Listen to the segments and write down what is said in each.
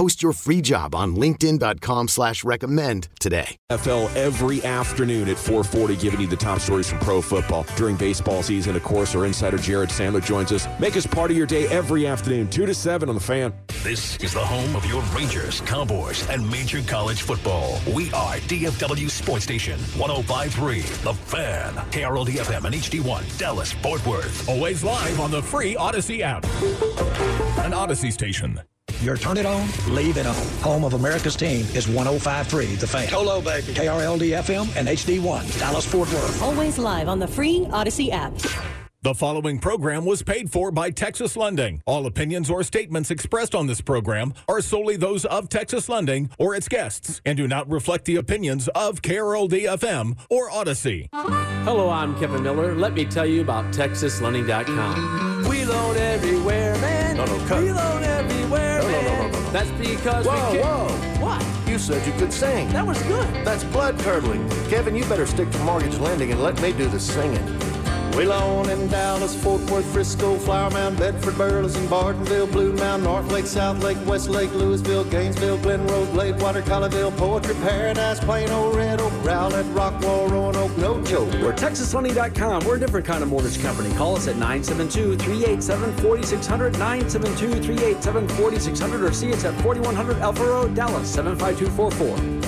Post your free job on linkedin.com slash recommend today. NFL every afternoon at 440, giving you the top stories from pro football. During baseball season, of course, our insider Jared Sandler joins us. Make us part of your day every afternoon, 2 to 7 on The Fan. This is the home of your Rangers, Cowboys, and major college football. We are DFW Sports Station, 1053, The Fan, KRLD FM and HD1, Dallas, Fort Worth. Always live on the free Audacy app. An Audacy station. Your turn it on, leave it on. Home of America's team is 1053 The Fan. Hello, baby. KRLD FM and HD1, Dallas Fort Worth. Always live on the free Audacy app. The following program was paid for by Texas Lending. All opinions or statements expressed on this program are solely those of Texas Lending or its guests and do not reflect the opinions of KRLD FM or Audacy. Hello, I'm Kevin Miller. Let me tell you about TexasLending.com. We loan everywhere, man. No, no, cut. We loan everywhere, That's because whoa, we can. Whoa, What? You said you could sing. That was good. That's blood curdling. Kevin, you better stick to mortgage lending and let me do the singing. We loan in Dallas, Fort Worth, Frisco, Flower Mound, Bedford, Burleson, Bartonville, Blue Mound, North Lake, South Lake, West Lake, Lewisville, Gainesville, Glen Rose, Gladewater, Colleyville, Poetry, Paradise, Plano, Red Oak, Rowlett, Rockwall, Roanoke, no joke. We're TexasLending.com. We're a different kind of mortgage company. Call us at 972-387-4600, 972-387-4600, or see us at 4100 Alpha Road, Dallas, 75244.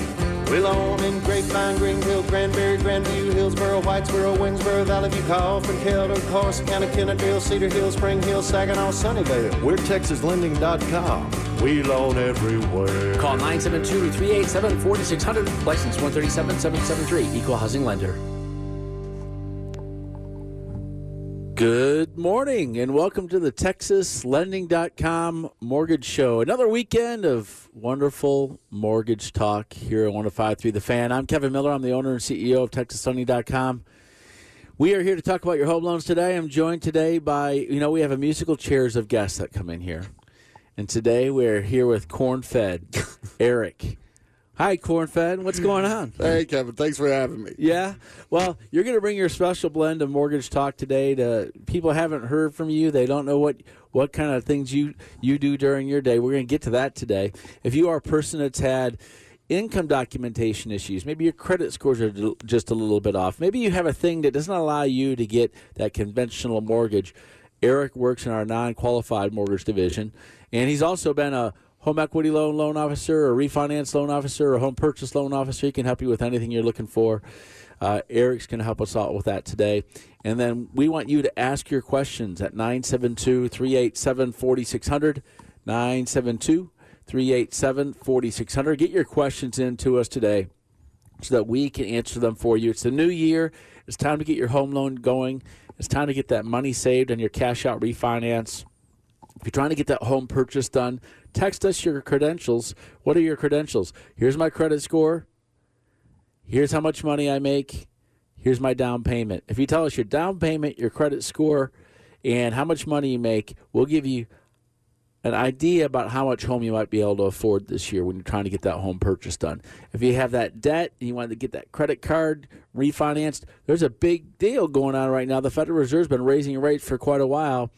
We loan in Grapevine, Greenville, Granbury, Grandview, Hillsboro, Whitesboro, Winsboro, Valley View, Kaufman, Keller, Corsicana, Kennedale, Cedar Hill, Spring Hill, Saginaw, Sunnyvale. We're TexasLending.com. We loan everywhere. Call 972-387-4600, license 137773, equal housing lender. Good morning and welcome to the TexasLending.com Mortgage Show. Another weekend of wonderful mortgage talk here at 1053 The Fan. I'm Kevin Miller. I'm the owner and CEO of TexasLending.com. We are here to talk about your home loans today. I'm joined today by, you know, we have a musical chairs of guests that come in here. And today we're here with Corn Fed, Eric. Hi, Cornfed. What's going on? Hey, Kevin. Thanks for having me. Yeah. Well, you're going to bring your special blend of mortgage talk today to people haven't heard from you. They don't know what what kind of things you you do during your day. We're going to get to that today. If you are a person that's had income documentation issues, maybe your credit scores are just a little bit off. Maybe you have a thing that doesn't allow you to get that conventional mortgage. Eric works in our non-qualified mortgage division, and he's also been a home equity loan loan officer, or refinance loan officer, or home purchase loan officer. He can help you with anything you're looking for. Uh, Eric's going to help us out with that today. And then we want you to ask your questions at 972 387 4600. 972 387 4600. Get your questions in to us today so that we can answer them for you. It's the new year. It's time to get your home loan going. It's time to get that money saved on your cash out refinance. If you're trying to get that home purchase done, text us your credentials. What are your credentials? Here's my credit score. Here's how much money I make. Here's my down payment. If you tell us your down payment, your credit score, and how much money you make, we'll give you an idea about how much home you might be able to afford this year when you're trying to get that home purchase done. If you have that debt and you want to get that credit card refinanced, there's a big deal going on right now. The Federal Reserve's been raising rates for quite a while.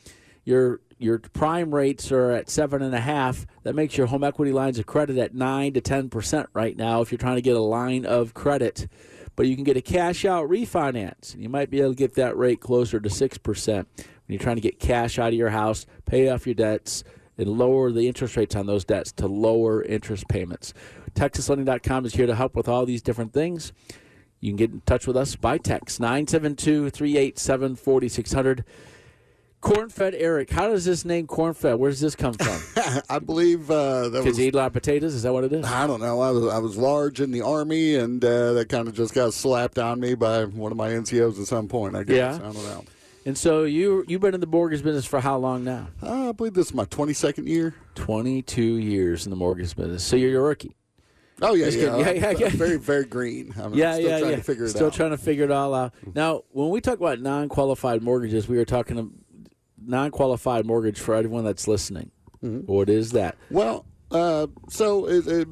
Your your prime rates are at seven and a half. That makes your home equity lines of credit at nine to ten percent right now. If you're trying to get a line of credit, but you can get a cash out refinance, and you might be able to get that rate closer to six percent when you're trying to get cash out of your house, pay off your debts, and lower the interest rates on those debts to lower interest payments. TexasLending.com is here to help with all these different things. You can get in touch with us by text 972 387 4600. Corn-fed Eric. How does this name corn-fed? Where does this come from? I believe uh, that Because was. eat a lot of potatoes. Is that what it is? I don't know. I was I was large in the army, and uh, that kind of just got slapped on me by one of my NCOs at some point. I guess Yeah. I don't know. And so you you've been in the mortgage business for how long now? Uh, I believe this is my twenty second year. Twenty two years in the mortgage business. So you're a rookie. Oh yeah, yeah. Yeah, yeah, yeah. Very very green. I'm yeah, still yeah, trying yeah. to figure it Still out. trying to figure it all out. Now, when we talk about non-qualified mortgages, we were talking to non-qualified mortgage for everyone that's listening. Mm-hmm. What is that? Well, uh, so it, it,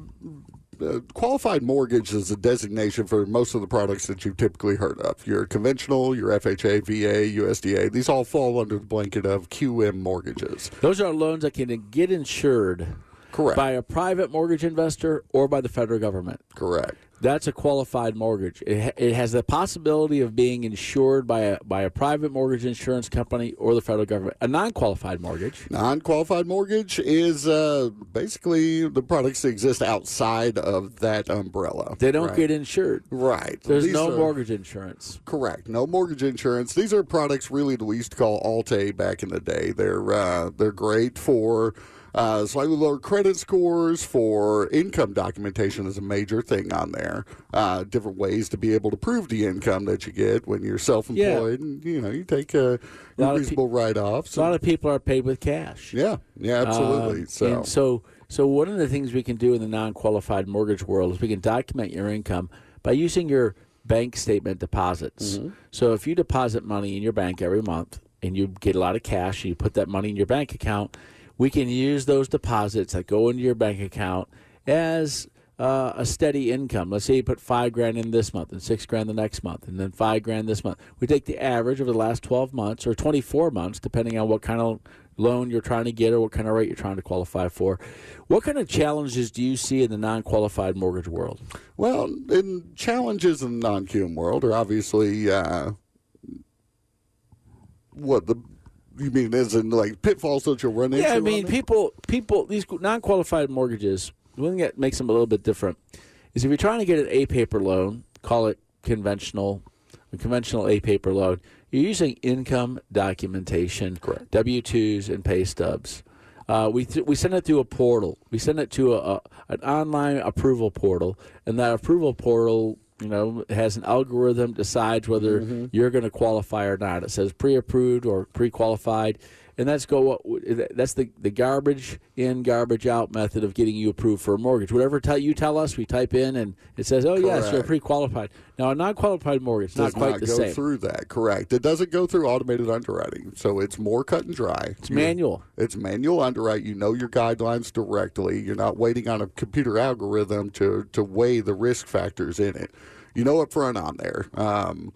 uh, qualified mortgage is a designation for most of the products that you've typically heard of. Your conventional, your FHA, VA, USDA, these all fall under the blanket of QM mortgages. Those are loans that can get insured Correct. by a private mortgage investor or by the federal government. Correct. That's a qualified mortgage. It, ha- it has the possibility of being insured by a by a private mortgage insurance company or the federal government. A non-qualified mortgage. Non-qualified mortgage is uh, basically the products that exist outside of that umbrella. They don't Right. get insured. Right. There's These no are- mortgage insurance. Correct. No mortgage insurance. These are products really that we used to call Alt-A back in the day. They're uh, they're great for uh, slightly lower credit scores, for income documentation is a major thing on there. Uh, different ways to be able to prove the income that you get when you're self-employed, and you know you take uh, lot of reasonable write-offs. A lot of people are paid with cash. yeah, yeah, absolutely. Um, so and so, so one of the things we can do in the non-qualified mortgage world is we can document your income by using your bank statement deposits. Mm-hmm. So if you deposit money in your bank every month and you get a lot of cash, and you put that money in your bank account, we can use those deposits that go into your bank account as uh, a steady income. Let's say you put five grand in this month and six grand the next month, and then five grand this month. We take the average over the last 12 months or 24 months, depending on what kind of loan you're trying to get or what kind of rate you're trying to qualify for. What kind of challenges do you see in the non qualified mortgage world? Well, in challenges in the non-QM world are obviously uh, what the you mean as in like pitfalls that you'll run into. Yeah, I mean, people, people, these non-qualified mortgages. One thing that makes them a little bit different is if you're trying to get an A paper loan, call it conventional, a conventional A paper loan. You're using income documentation, Correct. W twos and pay stubs. Uh, we th- we send it through a portal. We send it to a, a an online approval portal, and that approval portal, you know, has an algorithm decides whether Mm-hmm. you're going to qualify or not. It says pre-approved or pre-qualified, and that's go. That's the the garbage in, garbage out method of getting you approved for a mortgage. Whatever tell you tell us, we type in, and it says, "Oh yes, you're Correct. pre-qualified." Now, a non-qualified mortgage does not quite not the go same. through that. Correct. It doesn't go through automated underwriting, so it's more cut and dry. It's manual. It's manual underwrite. You know your guidelines directly. You're not waiting on a computer algorithm to to weigh the risk factors in it. You know up front on there. Um,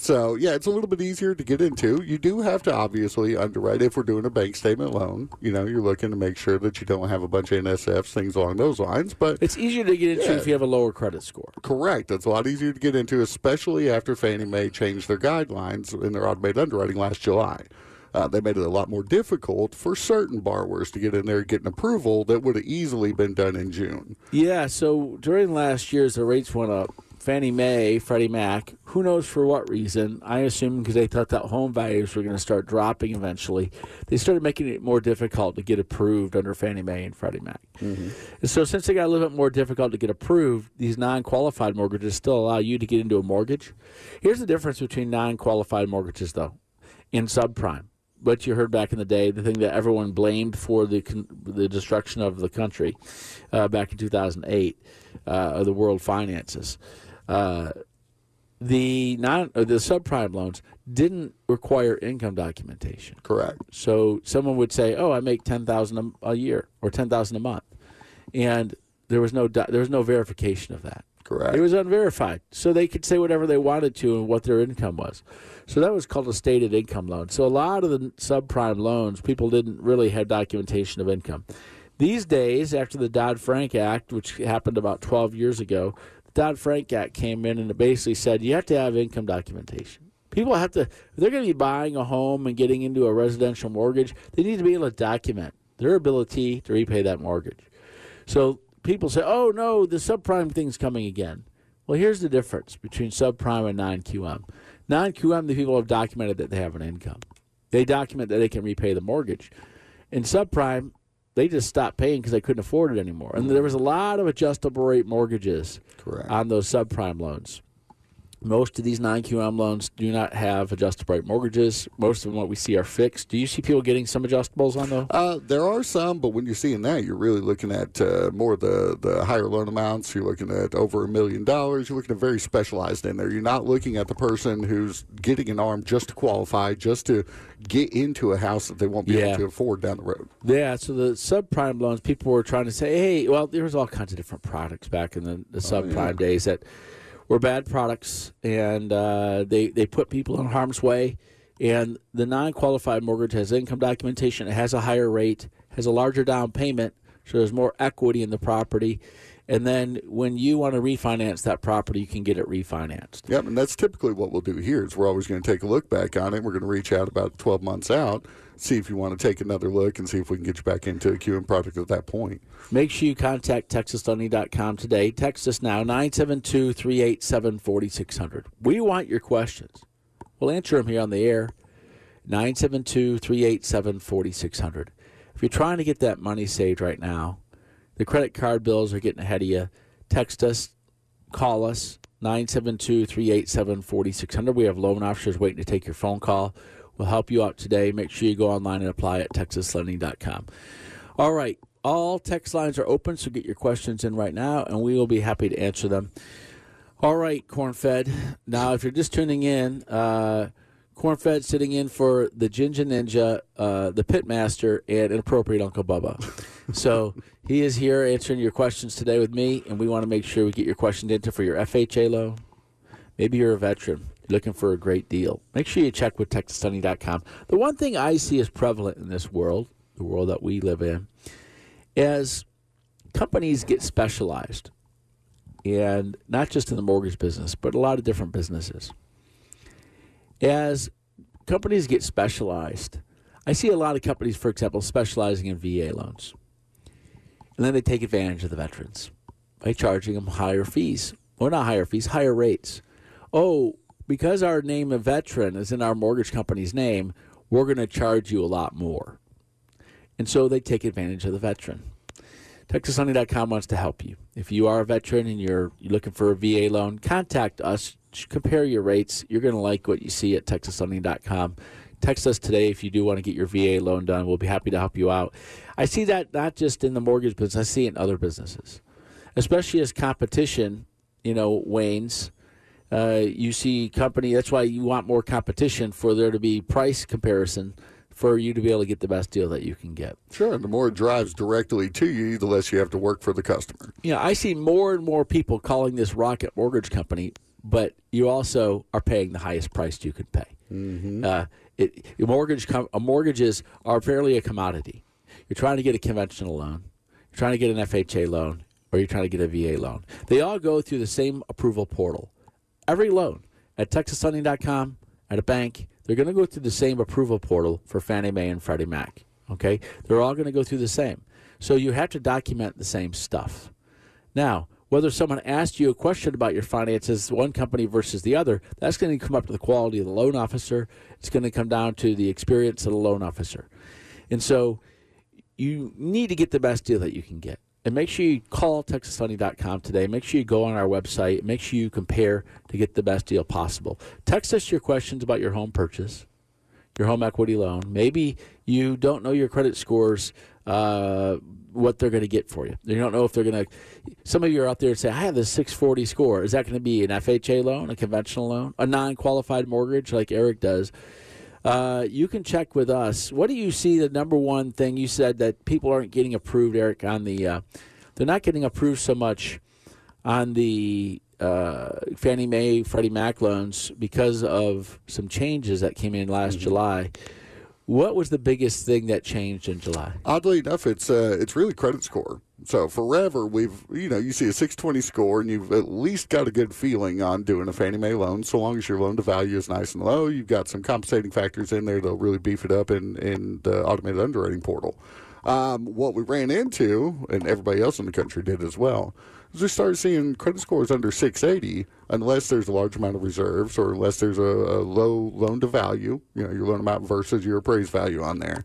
so yeah, it's a little bit easier to get into. You do have to obviously underwrite if we're doing a bank statement loan. You know, you're looking to make sure that you don't have a bunch of NSFs, things along those lines. But It's easier to get into Yeah. if you have a lower credit score. Correct. It's a lot easier to get into, especially after Fannie Mae changed their guidelines in their automated underwriting last July. Uh, they made it a lot more difficult for certain borrowers to get in there and get an approval that would have easily been done in June. Yeah, so during last year, as the rates went up, Fannie Mae, Freddie Mac, who knows for what reason, I assume because they thought that home values were going to start dropping eventually, they started making it more difficult to get approved under Fannie Mae and Freddie Mac. And so, since they got a little bit more difficult to get approved, these non qualified mortgages still allow you to get into a mortgage. Here's the difference between non qualified mortgages, though, in subprime. What you heard back in the day, the thing that everyone blamed for the con- the destruction of the country uh, back in 2008, uh, of the world finances. Uh, the non or the subprime loans didn't require income documentation. Correct. So someone would say, "Oh, I make ten thousand a year or ten thousand a month," and there was no do- there was no verification of that. Correct. It was unverified, so they could say whatever they wanted to and what their income was. So that was called a stated income loan. So a lot of the subprime loans, people didn't really have documentation of income. These days, after the Dodd Frank Act, which happened about 12 years ago, Dodd Frank Act came in and it basically said you have to have income documentation. People have to, they're going to be buying a home and getting into a residential mortgage, they need to be able to document their ability to repay that mortgage. So people say, "Oh no, the subprime thing's coming again." Well, here's the difference between subprime and non-QM. Non-QM, the people have documented that they have an income. They document that they can repay the mortgage. In subprime, they just stopped paying because they couldn't afford it anymore. And there was a lot of adjustable rate mortgages Correct. on those subprime loans. Most of these non-QM loans do not have adjustable rate mortgages. Most of them, what we see, are fixed. Do you see people getting some adjustables on those? Uh, there are some, but when you're seeing that, you're really looking at uh, more the the higher loan amounts. You're looking at over a million dollars. You're looking at very specialized in there. You're not looking at the person who's getting an arm just to qualify, just to get into a house that they won't be Yeah. able to afford down the road. Yeah, so the subprime loans, people were trying to say, hey, well, there was all kinds of different products back in the, the subprime yeah. days that were bad products, and uh, they they put people in harm's way. And the non-qualified mortgage has income documentation, it has a higher rate, has a larger down payment, so there's more equity in the property. And then when you want to refinance that property, you can get it refinanced. Yep, and that's typically what we'll do here. Is we're always going to take a look back on it. We're going to reach out about 12 months out, see if you want to take another look, and see if we can get you back into a QM project at that point. Make sure you contact TexasLending.com today. Text us now, 972 387 4600. We want your questions. We'll answer them here on the air, 972 387 4600. If you're trying to get that money saved right now, the credit card bills are getting ahead of you. Text us, call us, 972 387 4600. We have loan officers waiting to take your phone call. We'll help you out today. Make sure you go online and apply at texaslending.com. All right. All text lines are open, so get your questions in right now, and we will be happy to answer them. All right, Cornfed. Now, if you're just tuning in, uh, Cornfed sitting in for the Ginger Ninja, uh, the Pitmaster, and Inappropriate Uncle Bubba. so he is here answering your questions today with me, and we want to make sure we get your questions into for your FHA loan. Maybe you're a veteran looking for a great deal. Make sure you check with TexasSunny.com. The one thing I see is prevalent in this world, the world that we live in, is companies get specialized, and not just in the mortgage business, but a lot of different businesses. As companies get specialized, I see a lot of companies, for example, specializing in VA loans. And then they take advantage of the veterans by charging them higher fees. Or not higher fees, higher rates. Oh, because our name of veteran is in our mortgage company's name, we're going to charge you a lot more. And so they take advantage of the veteran. TexasHoney.com wants to help you. If you are a veteran and you're, you're looking for a VA loan, contact us. Compare your rates. You're going to like what you see at TexasHoney.com. Text us today if you do want to get your VA loan done. We'll be happy to help you out. I see that not just in the mortgage business, I see it in other businesses, especially as competition, you know, wanes. Uh, you see company. That's why you want more competition for there to be price comparison for you to be able to get the best deal that you can get. Sure, and the more it drives directly to you, the less you have to work for the customer. You know, I see more and more people calling this Rocket Mortgage Company, but you also are paying the highest price you can pay. Mm-hmm. Uh, it, mortgage com- mortgages are fairly a commodity. You're trying to get a conventional loan, you're trying to get an FHA loan, or you're trying to get a VA loan. They all go through the same approval portal. Every loan at TexasLending.com, at a bank, they're going to go through the same approval portal for Fannie Mae and Freddie Mac. Okay, they're all going to go through the same. So you have to document the same stuff. Now, whether someone asked you a question about your finances, one company versus the other, that's going to come up to the quality of the loan officer. It's going to come down to the experience of the loan officer. And so you need to get the best deal that you can get. And make sure you call TexasHoney.com today. Make sure you go on our website. Make sure you compare to get the best deal possible. Text us your questions about your home purchase, your home equity loan. Maybe you don't know your credit scores, uh, what they're going to get for you. You don't know if they're going to. Some of you are out there and say, I have this 640 score. Is that going to be an FHA loan, a conventional loan, a non qualified mortgage like Eric does? Uh, you can check with us. What do you see the number one thing you said that people aren't getting approved, Eric? On the, uh, they're not getting approved so much on the uh, Fannie Mae, Freddie Mac loans because of some changes that came in last July. What was the biggest thing that changed in July? Oddly enough, it's uh, it's really credit score. So forever we've you know you see a 620 score and you've at least got a good feeling on doing a Fannie Mae loan. So long as your loan to value is nice and low, you've got some compensating factors in there that'll really beef it up in in the automated underwriting portal. Um, what we ran into, and everybody else in the country did as well, is we started seeing credit scores under 680 unless there's a large amount of reserves or unless there's a, a low loan to value, you know, your loan amount versus your appraised value on there.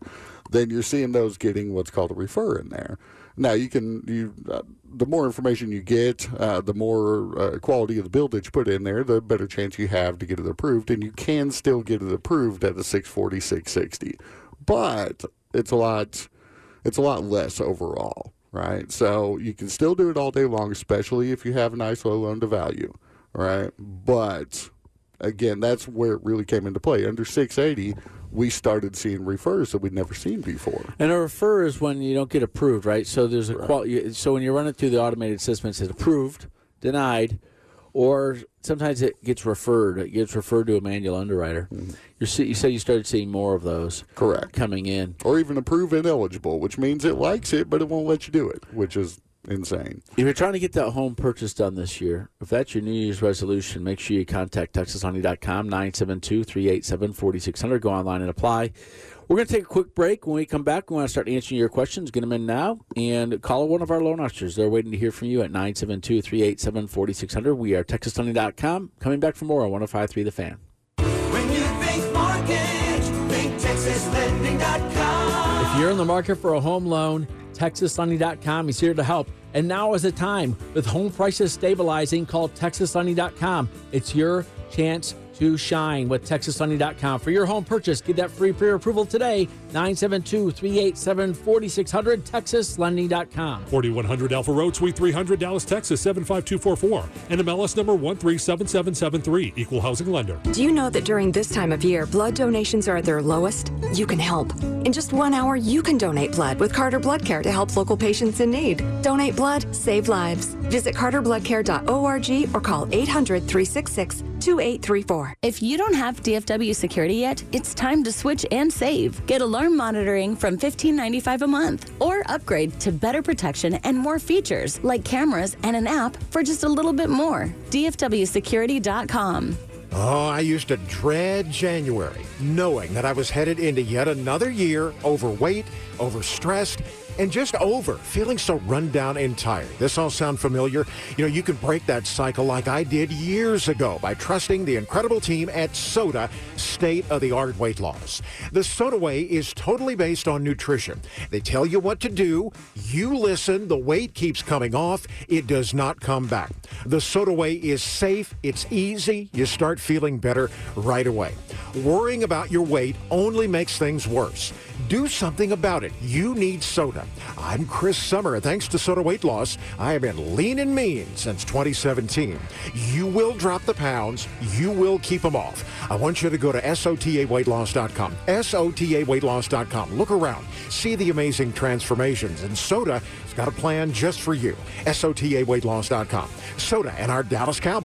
Then you're seeing those getting what's called a refer in there. Now you can you uh, the more information you get, uh, the more uh, quality of the bill that you put in there, the better chance you have to get it approved, and you can still get it approved at the 640, 660, but it's a lot it's a lot less overall, right? So you can still do it all day long, especially if you have a nice low loan to value, right? But again, that's where it really came into play. Under 680, we started seeing refers that we'd never seen before. And a refer is when you don't get approved, right? So there's a qual- So when you run it through the automated system, it says approved, denied, or sometimes it gets referred. It gets referred to a manual underwriter. Mm-hmm. See, you said you started seeing more of those. Correct. Coming in, or even approved ineligible, which means it likes it, but it won't let you do it, which is insane. If you're trying to get that home purchase done this year, if that's your New Year's resolution, make sure you contact TexasHoney.com, 972-387-4600. Go online and apply. We're going to take a quick break. When we come back, we want to start answering your questions. Get them in now and call one of our loan officers. They're waiting to hear from you at 972-387-4600. We are TexasHoney.com. Coming back for more on 105.3 The Fan. When you think mortgage, think TexasLending.com. If you're in the market for a home loan, TexasLending.com is here to help. And now is the time. With home prices stabilizing, call TexasLending.com. It's your chance to shine with TexasLending.com. For your home purchase, get that free pre approval today. 972 387 4600, TexasLending.com. 4100 Alpha Road, Suite 300, Dallas, Texas 75244. And MLS number 137773. Equal housing lender. Do you know that during this time of year, blood donations are at their lowest? You can help. In just one hour, you can donate blood with Carter Blood Care to help local patients in need. Donate blood, save lives. Visit carterbloodcare.org or call 800 366 2834. If you don't have DFW security yet, it's time to switch and save. Get alarm monitoring from $15.95 a month or upgrade to better protection and more features like cameras and an app for just a little bit more. DFWsecurity.com. Oh, I used to dread January, knowing that I was headed into yet another year overweight, overstressed, and just over, feeling so run down and tired. This all sound familiar? You know, you can break that cycle like I did years ago by trusting the incredible team at SOTA, state of the art weight loss. The SOTA Way is totally based on nutrition. They tell you what to do, you listen, the weight keeps coming off, it does not come back. The SOTA Way is safe, it's easy, you start feeling better right away. Worrying about your weight only makes things worse. Do something about it. You need SOTA. I'm Chris Summer. Thanks to SOTA Weight Loss, I have been lean and mean since 2017. You will drop the pounds. You will keep them off. I want you to go to SOTAweightloss.com. SOTAweightloss.com. Look around. See the amazing transformations. And SOTA has got a plan just for you. SOTAweightloss.com. SOTA and our Dallas Cowboys.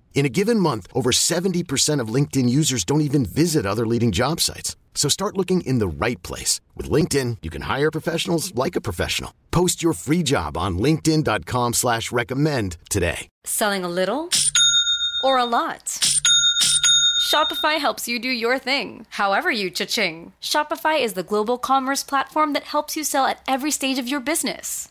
In a given month, over 70% of LinkedIn users don't even visit other leading job sites. So start looking in the right place. With LinkedIn, you can hire professionals like a professional. Post your free job on linkedin.com slash recommend today. Selling a little or a lot? Shopify helps you do your thing, however you cha-ching. Shopify is the global commerce platform that helps you sell at every stage of your business.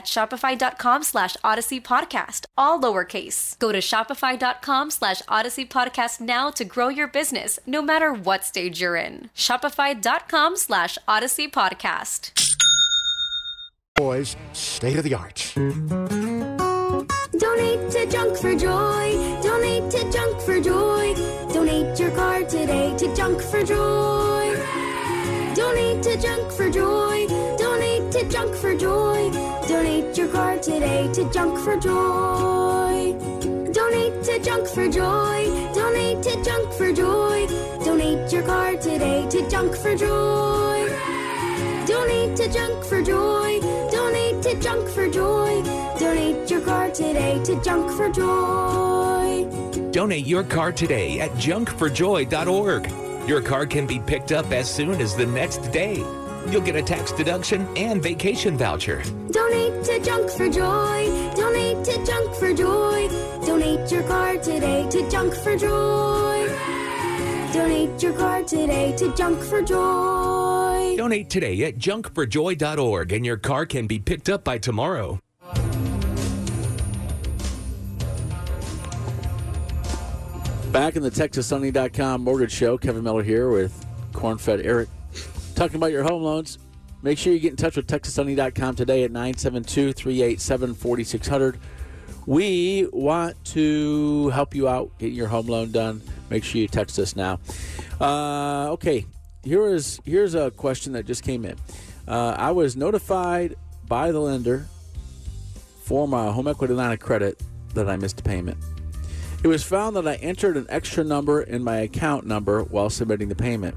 shopify.com slash audacy podcast, all lowercase. Go to shopify.com slash audacy podcast now to grow your business, no matter what stage you're in. Shopify.com slash audacy podcast. Boys, state of the art. Donate to Junk for Joy. Donate to Junk for Joy. Donate your car today to Junk for Joy. Donate to Junk for Joy. To Junk for Joy. Donate your car today to Junk for Joy. Donate to Junk for Joy. Donate to Junk for Joy. Donate your car today to Junk for Joy. Donate to Junk for Joy. Donate to Junk for Joy. Donate your car today to Junk for Joy. Donate your car today at junkforjoy.org. Your car can be picked up as soon as the next day. You'll get a tax deduction and vacation voucher. Donate to Junk for Joy. Donate to Junk for Joy. Donate your car today to Junk for Joy. Donate your car today to Junk for Joy. Donate today at junkforjoy.org and your car can be picked up by tomorrow. Back in the TexasSunny.com mortgage show, Kevin Miller here with Cornfed Eric. Talking about your home loans. Make sure you get in touch with TexasSunny.com today at 972 387 4600. We want to help you out getting your home loan done. Make sure you text us now. Uh, okay, here is here's a question that just came in. Uh, I was notified by the lender for my home equity line of credit that I missed a payment. It was found that I entered an extra number in my account number while submitting the payment.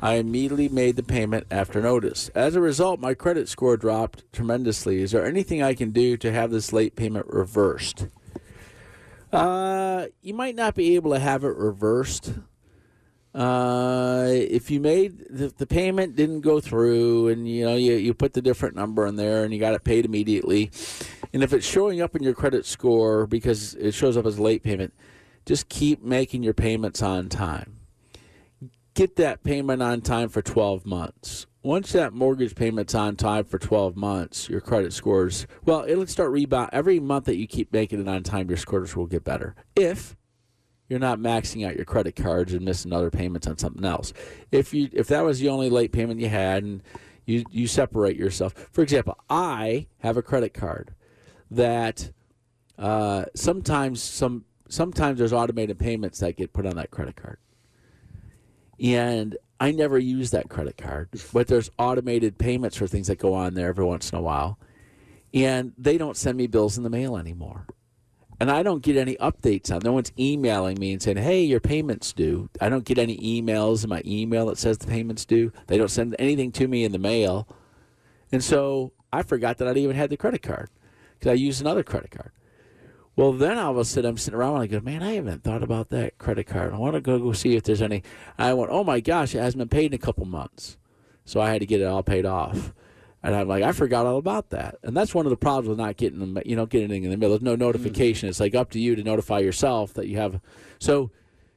I immediately made the payment after notice. As a result, my credit score dropped tremendously. Is there anything I can do to have this late payment reversed? Uh, you might not be able to have it reversed. Uh, if you made the, payment didn't go through and you know you, you put the different number in there and you got it paid immediately and if it's showing up in your credit score because it shows up as a late payment just keep making your payments on time get that payment on time for 12 months once that mortgage payment's on time for 12 months your credit scores well it'll start rebound every month that you keep making it on time your scores will get better if you're not maxing out your credit cards and missing other payments on something else. If you if that was the only late payment you had and you you separate yourself. For example, I have a credit card that uh, sometimes some sometimes there's automated payments that get put on that credit card. And I never use that credit card, but there's automated payments for things that go on there every once in a while. And they don't send me bills in the mail anymore and I don't get any updates on. No one's emailing me and saying, "Hey, your payment's due." I don't get any emails in my email that says the payment's due. They don't send anything to me in the mail, and so I forgot that I even had the credit card because I used another credit card. Well, then all of a sudden I'm sitting around and I go, "Man, I haven't thought about that credit card. I want to go go see if there's any." I went, "Oh my gosh, it hasn't been paid in a couple months," so I had to get it all paid off. And I'm like, I forgot all about that. And that's one of the problems with not getting them, you know, getting anything in the middle. There's no hmm. notification. It's like up to you to notify yourself that you have. So,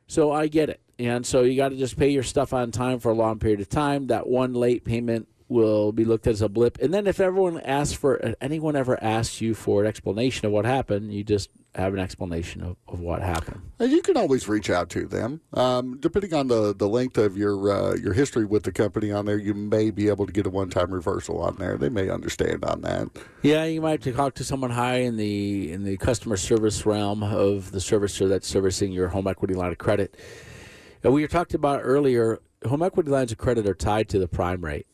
so I get it. And so you got to just pay your stuff on time for a long period of time. That one late payment will be looked at as a blip. And then if everyone asks for anyone ever asks you for an explanation of what happened, you just have an explanation of, of what happened. You can always reach out to them. Um, depending on the, the length of your uh, your history with the company on there, you may be able to get a one time reversal on there. They may understand on that. Yeah, you might have to talk to someone high in the in the customer service realm of the servicer that's servicing your home equity line of credit. And we were talked about earlier. Home equity lines of credit are tied to the prime rate.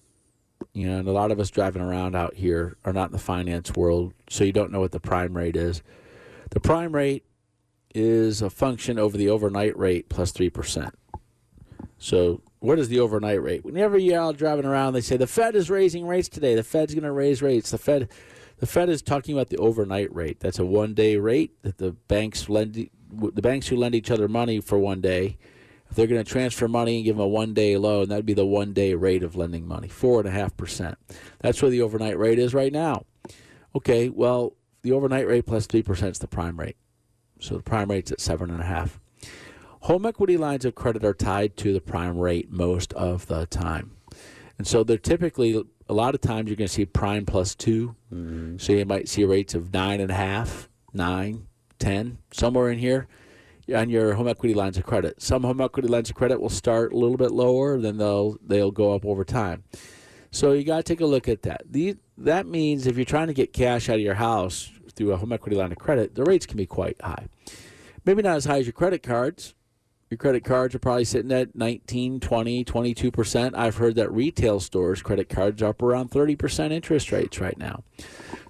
You know, and a lot of us driving around out here are not in the finance world, so you don't know what the prime rate is. The prime rate is a function over the overnight rate plus 3%. So, what is the overnight rate? Whenever you're out driving around, they say the Fed is raising rates today. The Fed's going to raise rates. The Fed, the Fed is talking about the overnight rate. That's a one-day rate that the banks lend. The banks who lend each other money for one day, they're going to transfer money and give them a one-day loan, that'd be the one-day rate of lending money, four and a half percent. That's where the overnight rate is right now. Okay, well, the overnight rate plus 3% is the prime rate. So the prime rate's at 7.5. Home equity lines of credit are tied to the prime rate most of the time. And so they're typically, a lot of times, you're going to see prime plus 2. Mm-hmm. So you might see rates of 9.5, 9, 10, somewhere in here on your home equity lines of credit. Some home equity lines of credit will start a little bit lower, then they'll they'll go up over time. So you got to take a look at that. The, that means if you're trying to get cash out of your house through a home equity line of credit, the rates can be quite high. Maybe not as high as your credit cards. Your credit cards are probably sitting at 19, 20, 22%. I've heard that retail stores credit cards are up around 30% interest rates right now.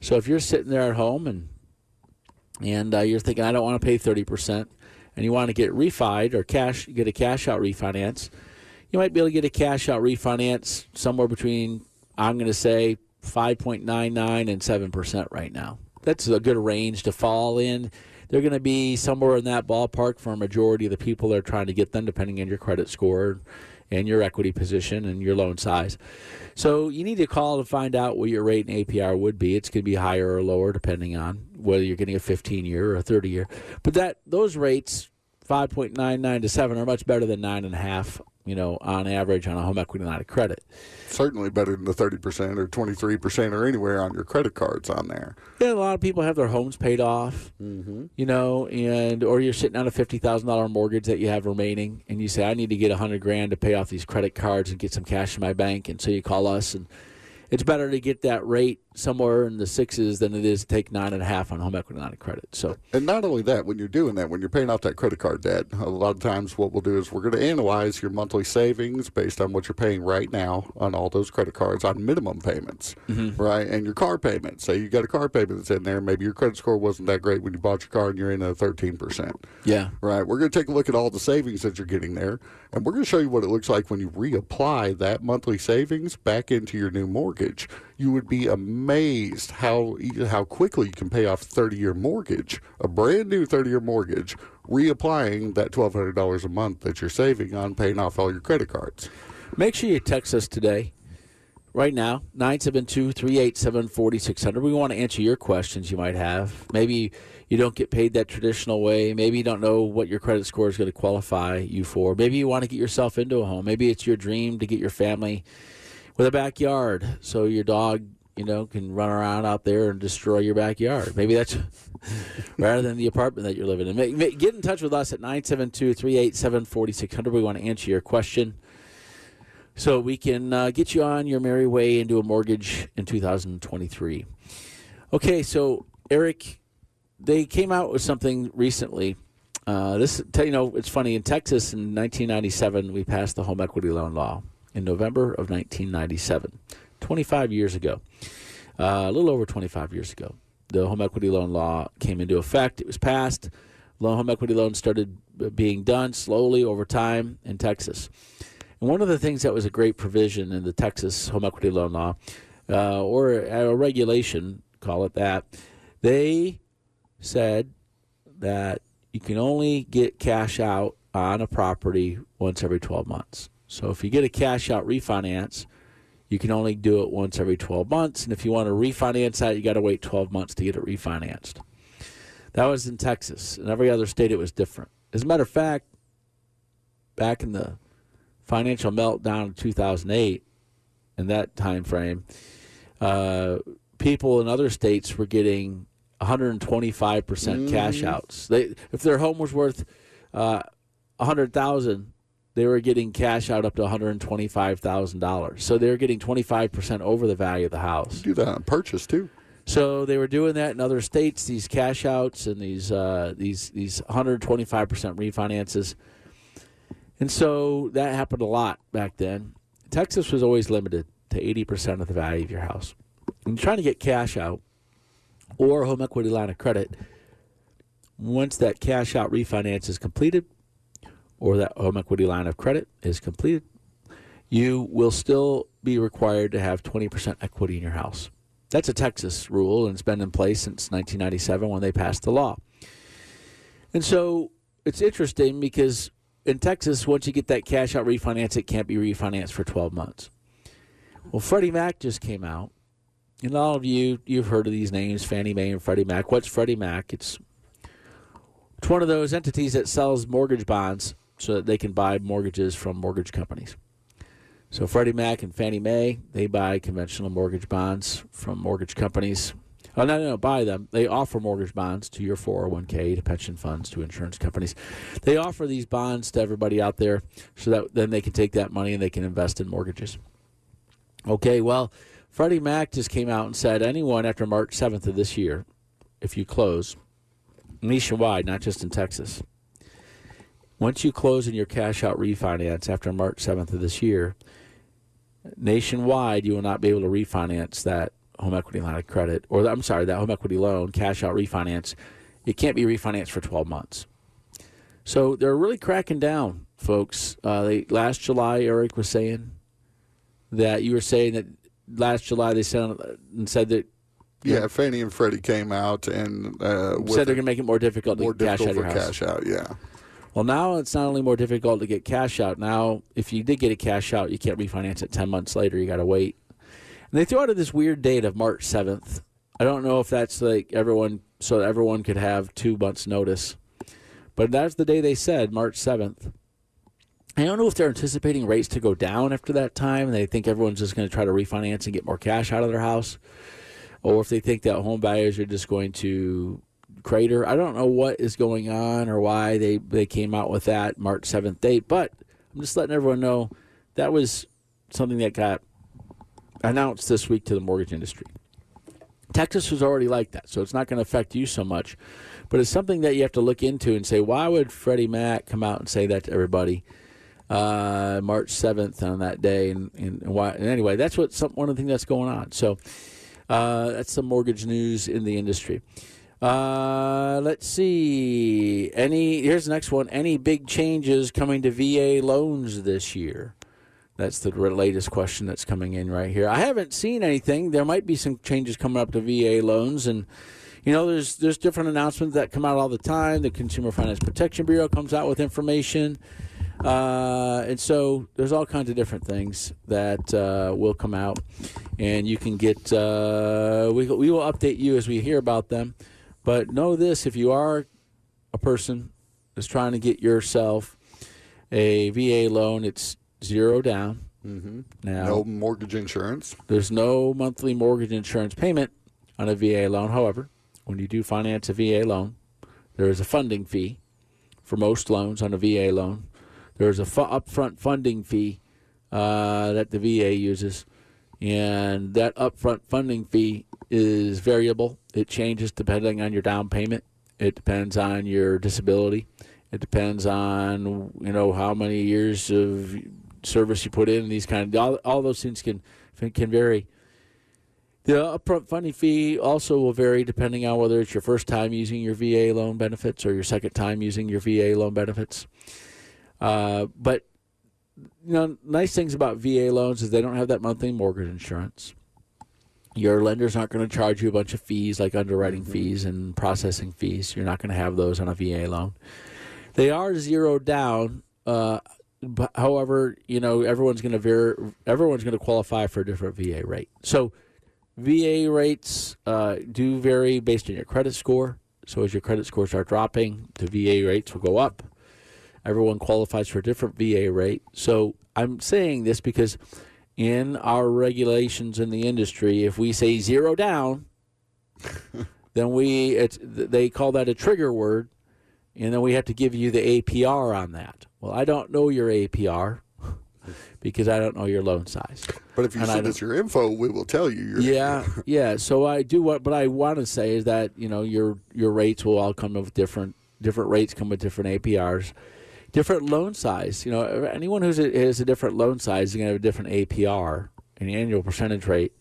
So if you're sitting there at home and and uh, you're thinking I don't want to pay 30% and you want to get refied or cash get a cash out refinance, you might be able to get a cash out refinance somewhere between, I'm going to say, 5.99 and 7% right now. That's a good range to fall in. They're going to be somewhere in that ballpark for a majority of the people that are trying to get them, depending on your credit score and your equity position and your loan size. So you need to call to find out what your rate and APR would be. It's going to be higher or lower depending on whether you're getting a 15 year or a 30 year. But that those rates, 5.99 to 7, are much better than 9.5 you know, on average on a home equity line of credit. Certainly better than the 30% or 23% or anywhere on your credit cards on there. Yeah, a lot of people have their homes paid off, mm-hmm. you know, and or you're sitting on a $50,000 mortgage that you have remaining and you say, I need to get a 100 grand to pay off these credit cards and get some cash in my bank. And so you call us and it's better to get that rate somewhere in the sixes than it is to take nine and a half on home equity line of credit. So, and not only that, when you're doing that, when you're paying off that credit card debt, a lot of times what we'll do is we're going to analyze your monthly savings based on what you're paying right now on all those credit cards on minimum payments, mm-hmm. right? And your car payment. Say you got a car payment that's in there, maybe your credit score wasn't that great when you bought your car, and you're in a 13 percent. Yeah, right. We're going to take a look at all the savings that you're getting there, and we're going to show you what it looks like when you reapply that monthly savings back into your new mortgage. You would be amazed how how quickly you can pay off a 30 year mortgage, a brand new 30 year mortgage, reapplying that $1,200 a month that you're saving on paying off all your credit cards. Make sure you text us today. Right now, 972 387 4600. We want to answer your questions you might have. Maybe you don't get paid that traditional way. Maybe you don't know what your credit score is going to qualify you for. Maybe you want to get yourself into a home. Maybe it's your dream to get your family with a backyard so your dog you know, can run around out there and destroy your backyard. Maybe that's rather than the apartment that you're living in. Get in touch with us at 972 387 4600. We want to answer your question so we can uh, get you on your merry way into a mortgage in 2023. Okay, so Eric, they came out with something recently. Uh, this, you know, it's funny. In Texas in 1997, we passed the home equity loan law in November of 1997. 25 years ago, uh, a little over 25 years ago, the home equity loan law came into effect. It was passed. Loan home equity loans started being done slowly over time in Texas. And one of the things that was a great provision in the Texas home equity loan law, uh, or a regulation, call it that, they said that you can only get cash out on a property once every 12 months. So if you get a cash out refinance, you can only do it once every 12 months. And if you want to refinance that, you got to wait 12 months to get it refinanced. That was in Texas. In every other state, it was different. As a matter of fact, back in the financial meltdown of 2008, in that time frame, uh, people in other states were getting 125 percent cash Mhm. outs. They, if their home was worth uh, 100,000, they were getting cash out up to 125 thousand dollars. So they were getting 25 percent over the value of the house. Do that on purchase too. So they were doing that in other states. These cash outs and these uh, these these 125 percent refinances, and so that happened a lot back then. Texas was always limited to 80 percent of the value of your house. You're trying to get cash out or a home equity line of credit, once that cash out refinance is completed or that home equity line of credit is completed, you will still be required to have 20% equity in your house. That's a Texas rule, and it's been in place since 1997 when they passed the law. And so it's interesting because in Texas, once you get that cash out refinance, it can't be refinanced for 12 months. Well, Freddie Mac just came out, and all of you, you've heard of these names, Fannie Mae and Freddie Mac. What's Freddie Mac? It's it's one of those entities that sells mortgage bonds so that they can buy mortgages from mortgage companies. So Freddie Mac and Fannie Mae, they buy conventional mortgage bonds from mortgage companies. Oh, no, no, no, buy them. They offer mortgage bonds to your 401k, to pension funds, to insurance companies. They offer these bonds to everybody out there so that then they can take that money and they can invest in mortgages. Okay, well, Freddie Mac just came out and said anyone after March 7th of this year, if you close, nationwide, not just in Texas, once you close in your cash out refinance after March 7th of this year, nationwide, you will not be able to refinance that home equity line of credit, or I'm sorry, that home equity loan, cash out refinance. It can't be refinanced for 12 months. So they're really cracking down, folks. Uh, they, last July, Eric was saying that you were saying that last July they said and said that Yeah, Fannie and Freddie came out and uh, said they're going to make it more difficult more to cash out difficult for cash out. Yeah, Well, now it's not only more difficult to get cash out. Now, if you did get a cash out, you can't refinance it ten months later. You got to wait. And they threw out this weird date of March seventh. I don't know if that's like everyone, so everyone could have two months' notice. But that's the day they said, March seventh. I don't know if they're anticipating rates to go down after that time, and they think everyone's just going to try to refinance and get more cash out of their house, or if they think that home buyers are just going to crater. I don't know what is going on or why they, they came out with that March 7th date, but I'm just letting everyone know that was something that got announced this week to the mortgage industry. Texas was already like that, so it's not going to affect you so much, but it's something that you have to look into and say, why would Freddie Mac come out and say that to everybody? Uh, March 7th on that day, and, and, why? And anyway, that's what some, one of the things that's going on. So uh, that's some mortgage news in the industry. Uh, let's see. Any here's the next one. Any big changes coming to VA loans this year? That's the latest question that's coming in right here. I haven't seen anything. There might be some changes coming up to VA loans, and you know, there's there's different announcements that come out all the time. The Consumer Finance Protection Bureau comes out with information, uh, and so there's all kinds of different things that uh, will come out, and you can get. Uh, we we will update you as we hear about them. But know this: if you are a person that's trying to get yourself a VA loan, it's zero down. mm-hmm. Now, no mortgage insurance. there's no monthly mortgage insurance payment on a VA loan. However, when you do finance a VA loan, there is a funding fee for most loans on a VA loan. There is a fu- upfront funding fee uh, that the VA uses, and that upfront funding fee is variable. It changes depending on your down payment. It depends on your disability. It depends on you know how many years of service you put in. These kind of all, all those things can can vary. The upfront funding fee also will vary depending on whether it's your first time using your VA loan benefits or your second time using your VA loan benefits. Uh, but you know, nice things about VA loans is they don't have that monthly mortgage insurance. Your lenders aren't going to charge you a bunch of fees like underwriting fees and processing fees. You're not going to have those on a VA loan. They are zero down. Uh, but however, you know everyone's going to ver- everyone's going to qualify for a different VA rate. So VA rates uh, do vary based on your credit score. So as your credit scores start dropping, the VA rates will go up. Everyone qualifies for a different VA rate. So I'm saying this because in our regulations in the industry, if we say zero down, then we it's they call that a trigger word, and then we have to give you the APR on that. Well, I don't know your APR because I don't know your loan size. But if you And send us your info, we will tell you. Your yeah, yeah. So I do what, but I want to say is that you know your your rates will all come with different different rates come with different APRs, different loan size. You know, anyone who's a, has a different loan size is going to have a different APR, an annual percentage rate,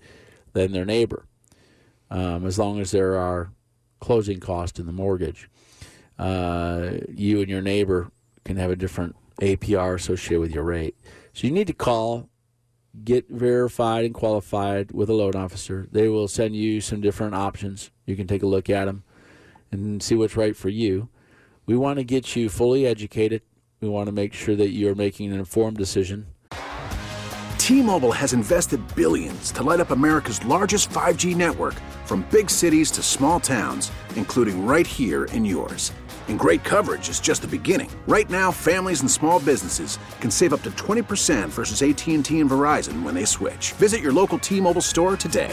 than their neighbor, um, as long as there are closing costs in the mortgage. Uh, you and your neighbor can have a different APR associated with your rate. So you need to call get verified and qualified with a loan officer. They will send you some different options. You can take a look at them and see what's right for you. We want to get you fully educated. We want to make sure that you're making an informed decision. T-Mobile has invested billions to light up America's largest 5G network from big cities to small towns, including right here in yours. And great coverage is just the beginning. Right now, families and small businesses can save up to 20% versus AT&T and Verizon when they switch. Visit your local T-Mobile store today.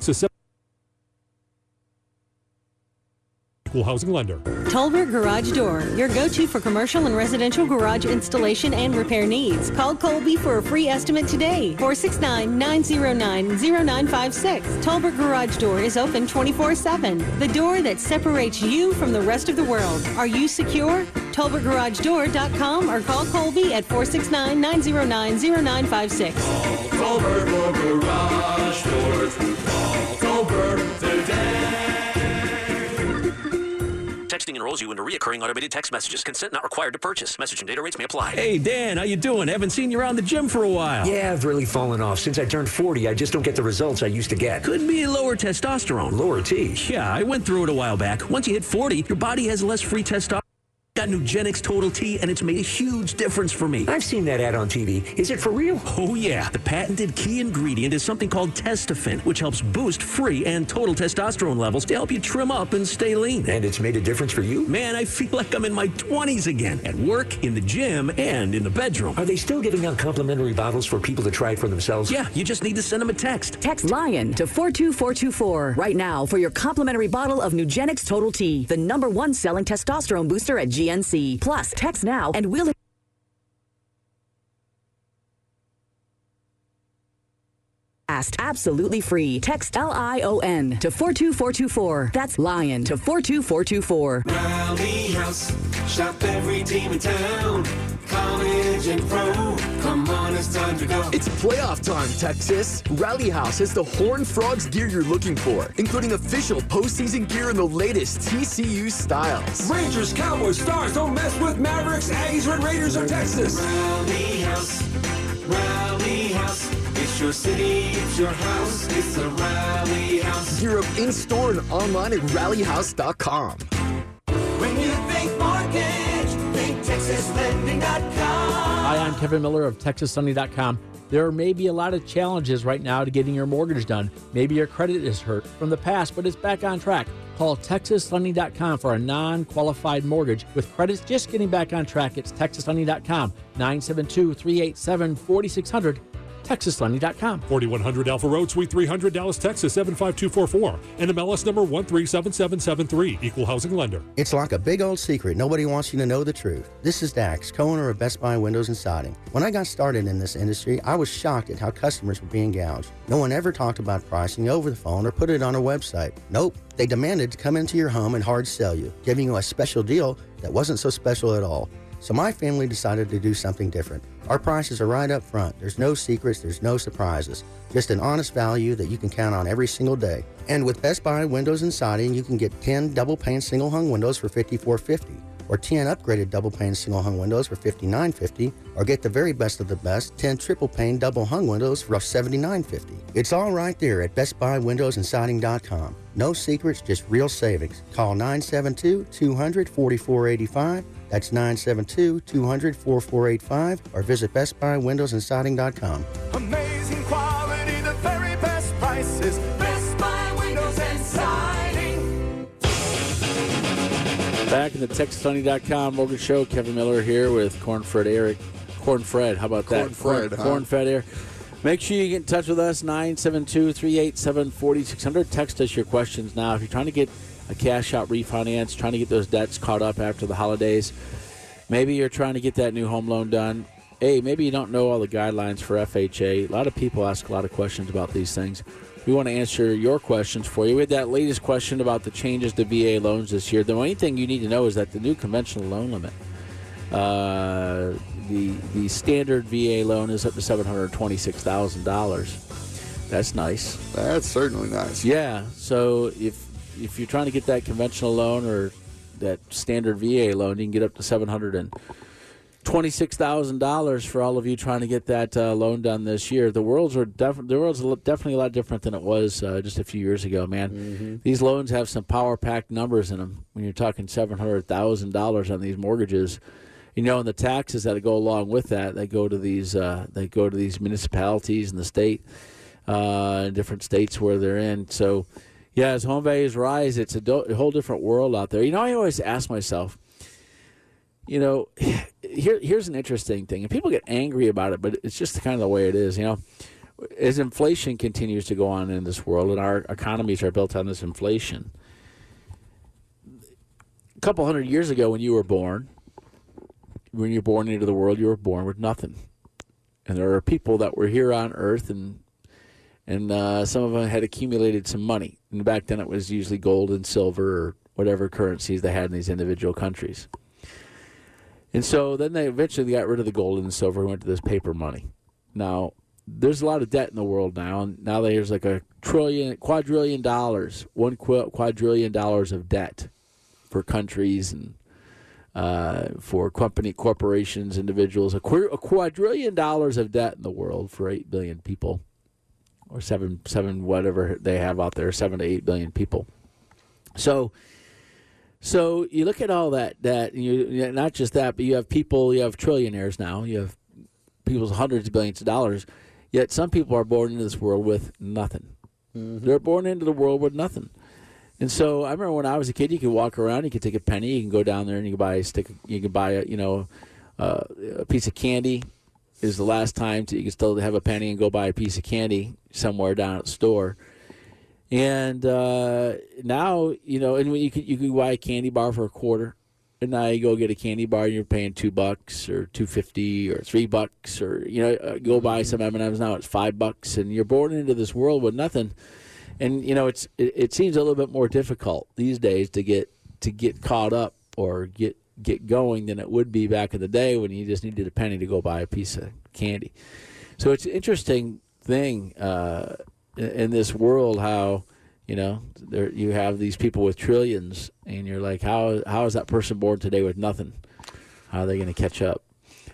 Texas Equal housing lender. Tolbert Garage Door, your go-to for commercial and residential garage installation and repair needs. Call Colby for a free estimate today. 469-909-0956. Tolbert Garage Door is open 24-7. The door that separates you from the rest of the world. Are you secure? TolbertGarageDoor.com or call Colby at 469-909-0956. Colbert for garage doors. Call Colbert today. Texting enrolls you into reoccurring automated text messages. Consent not required to purchase. Message and data rates may apply. Hey, Dan, how you doing? Haven't seen you around the gym for a while. Yeah, I've really fallen off. Since I turned 40, I just don't get the results I used to get. Could be lower testosterone. Lower T. Yeah, I went through it a while back. Once you hit 40, your body has less free testosterone. Got Nugenix Total T, and it's made a huge difference for me. I've seen that ad on TV. Is it for real? Oh, yeah. The patented key ingredient is something called Testofen, which helps boost free and total testosterone levels to help you trim up and stay lean. And it's made a difference for you? Man, I feel like I'm in my 20s again at work, in the gym, and in the bedroom. Are they still giving out complimentary bottles for people to try it for themselves? Yeah, you just need to send them a text. Text LION to 42424 right now for your complimentary bottle of Nugenix Total T, the number one selling testosterone booster at GNC. Plus, text now and we'll. Absolutely free. Text L I O N to 42424. That's Lion to 42424. Rally House, shop every team in town. College and pro, come on, it's time to go. It's playoff time, Texas. Rally House has the Horn Frogs gear you're looking for, including official postseason gear and the latest TCU styles. Rangers, Cowboys, Stars, don't mess with Mavericks, Aggies, Red Raiders, or Texas. Rally Rally House. It's your city, it's your house, it's the Rally House. Gear up in store and online at rallyhouse.com. When you think mortgage, think TexasLending.com. Hi, I'm Kevin Miller of TexasLending.com. There may be a lot of challenges right now to getting your mortgage done. Maybe your credit is hurt from the past, but it's back on track. Call TexasLending.com for a non qualified mortgage with credits just getting back on track. It's TexasLending.com, 972 387 4600. TexasLending.com. 4100 Alpha Road, Suite 300, Dallas, Texas 75244. And MLS number 137773. Equal housing lender. It's like a big old secret. Nobody wants you to know the truth. This is Dax, co owner of Best Buy Windows and Siding. When I got started in this industry, I was shocked at how customers were being gouged. No one ever talked about pricing over the phone or put it on a website. Nope. They demanded to come into your home and hard sell you, giving you a special deal that wasn't so special at all. So my family decided to do something different. Our prices are right up front. There's no secrets, there's no surprises. Just an honest value that you can count on every single day. And with Best Buy Windows and Siding, you can get 10 double pane single hung windows for $54.50 or 10 upgraded double pane single hung windows for $59.50 or get the very best of the best 10 triple pane double hung windows for $79.50. It's all right there at Best Buy Windows and Siding.com. No secrets, just real savings. Call 972 200 4485. That's 972 200 4485 or visit BestBuyWindowsAndSiding.com. Amazing quality, the very best prices. Best Buy Windows and Siding. Back in the TexasLending.com mortgage show, Kevin Miller here with Cornfred Eric. Cornfred, how about that? Corn Cornfred, huh? Cornfred here. Make sure you get in touch with us, 972 387 4600. Text us your questions now. If you're trying to get a cash out refinance, trying to get those debts caught up after the holidays, maybe you're trying to get that new home loan done. Hey, maybe you don't know all the guidelines for FHA. A lot of people ask a lot of questions about these things. We want to answer your questions for you. We had that latest question about the changes to VA loans this year. The only thing you need to know is that the new conventional loan limit, uh, the the standard VA loan is up to seven hundred twenty six thousand dollars. That's nice. That's certainly nice. Yeah. So if if you're trying to get that conventional loan or that standard VA loan, you can get up to seven hundred and twenty-six thousand dollars for all of you trying to get that uh, loan done this year. The world's are def- the world's definitely a lot different than it was uh, just a few years ago. Man, these loans have some power-packed numbers in them. When you're talking seven hundred thousand dollars on these mortgages, you know, and the taxes that go along with that, they go to these uh, they go to these municipalities in the state, uh, in different states where they're in. So. Yeah, as home values rise, it's a, do- a whole different world out there. You know, I always ask myself, you know, here here's an interesting thing, and people get angry about it, but it's just kind of the way it is. You know, as inflation continues to go on in this world, and our economies are built on this inflation. A couple hundred years ago, when you were born, when you're born into the world, you were born with nothing, and there are people that were here on Earth, and and uh, some of them had accumulated some money. And back then, it was usually gold and silver or whatever currencies they had in these individual countries. And so then they eventually got rid of the gold and the silver and went to this paper money. Now, there's a lot of debt in the world now, and now there's like a trillion, quadrillion dollars, quadrillion dollars of debt for countries and uh, for company, corporations, individuals. A, qu- a quadrillion dollars of debt in the world for eight billion people, or seven, seven, whatever they have out there, seven to eight billion people. So So you look at all that that you not just that, but you have people, you have trillionaires now. You have people's hundreds of billions of dollars. Yet some people are born into this world with nothing. They're born into the world with nothing. And so I remember when I was a kid, you could walk around, you could take a penny, you can go down there and you can buy a stick, you can buy a you know uh, a piece of candy. Is the last time to, you can still have a penny and go buy a piece of candy somewhere down at the store. And uh, now you know, and when you could you could buy a candy bar for a quarter, and now you go get a candy bar and you're paying two bucks or two fifty or three bucks or you know uh, go buy some M and M's now it's five bucks, and you're born into this world with nothing. And you know it's it, it seems a little bit more difficult these days to get to get caught up or get get going than it would be back in the day when you just needed a penny to go buy a piece of candy. So it's an interesting thing uh, in, this world how you know there you have these people with trillions, and you're like, how how is that person born today with nothing? How are they going to catch up?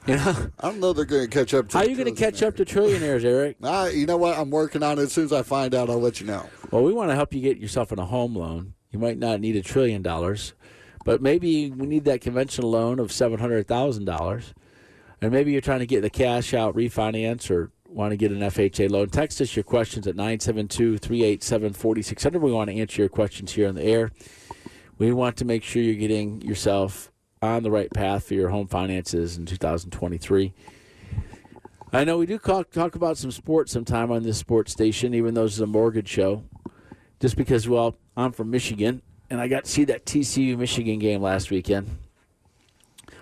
You know, I don't know they're going to catch up. to how are you going to catch up to trillionaires, Eric? Ah, you know what? I'm working on it. As soon as I find out, I'll let you know. Well, we want to help you get yourself in a home loan. You might not need a trillion dollars, but maybe we need that conventional loan of seven hundred thousand dollars, and maybe you're trying to get the cash out refinance or want to get an FHA loan. Text us your questions at 972-387-4600. We want to answer your questions here on the air. We want to make sure you're getting yourself on the right path for your home finances in 2023. I know we do talk, talk about some sports sometime on this sports station, even though this is a mortgage show. Just because, well, I'm from Michigan, and I got to see that TCU Michigan game last weekend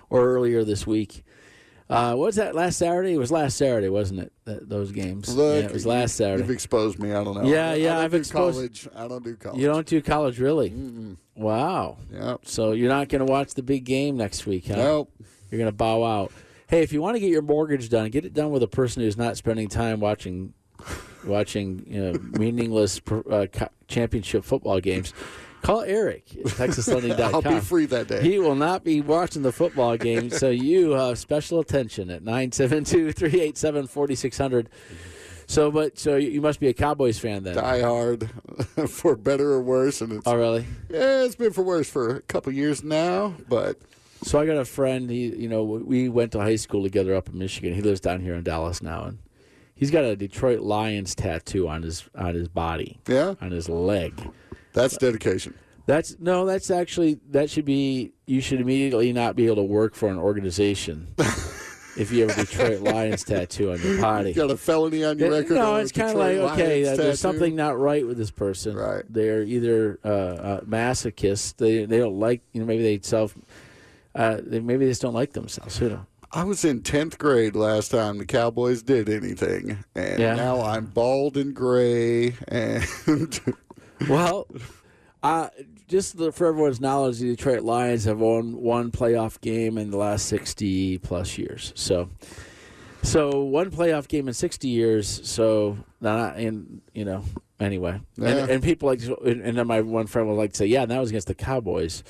or earlier this week. Uh, what was that last Saturday? It was last Saturday, wasn't it? That, those games. Look, yeah, it was last Saturday. You've exposed me. I don't know. Yeah, I yeah, I've do exposed- college. I don't do college. You don't do college, really? Wow. Yeah. So you're not going to watch the big game next week, huh? Nope. You're going to bow out. Hey, if you want to get your mortgage done, get it done with a person who's not spending time watching, watching you know, meaningless uh, championship football games. Call Eric at TexasLending.com. I'll be free that day. He will not be watching the football game, so you have special attention at 972-387-4600. So, but so you must be a Cowboys fan then. Die hard, for better or worse, and it's Oh, really? yeah, it's been for worse for a couple years now. But So I got a friend. He, you know, we went to high school together up in Michigan. He lives down here in Dallas now, and he's got a Detroit Lions tattoo on his on his body. Yeah, on his leg. That's dedication. That's no. That's actually that should be. You should immediately not be able to work for an organization if you have a Detroit Lions tattoo on your body. You got a felony on your record. No, it's kind of like okay, uh, there's something not right with this person. Right. They're either uh, uh, masochists. They they don't like you know maybe they self. Uh, they, maybe they just don't like themselves. Who knows? I was in tenth grade last time the Cowboys did anything, and Yeah. now I'm bald and gray. And Well, uh, just the, for everyone's knowledge, the Detroit Lions have won one playoff game in the last sixty plus years. So, so one playoff game in sixty years. So, not in you know anyway, Yeah. and, and people like, and and then my one friend would like to say, yeah, and that was against the Cowboys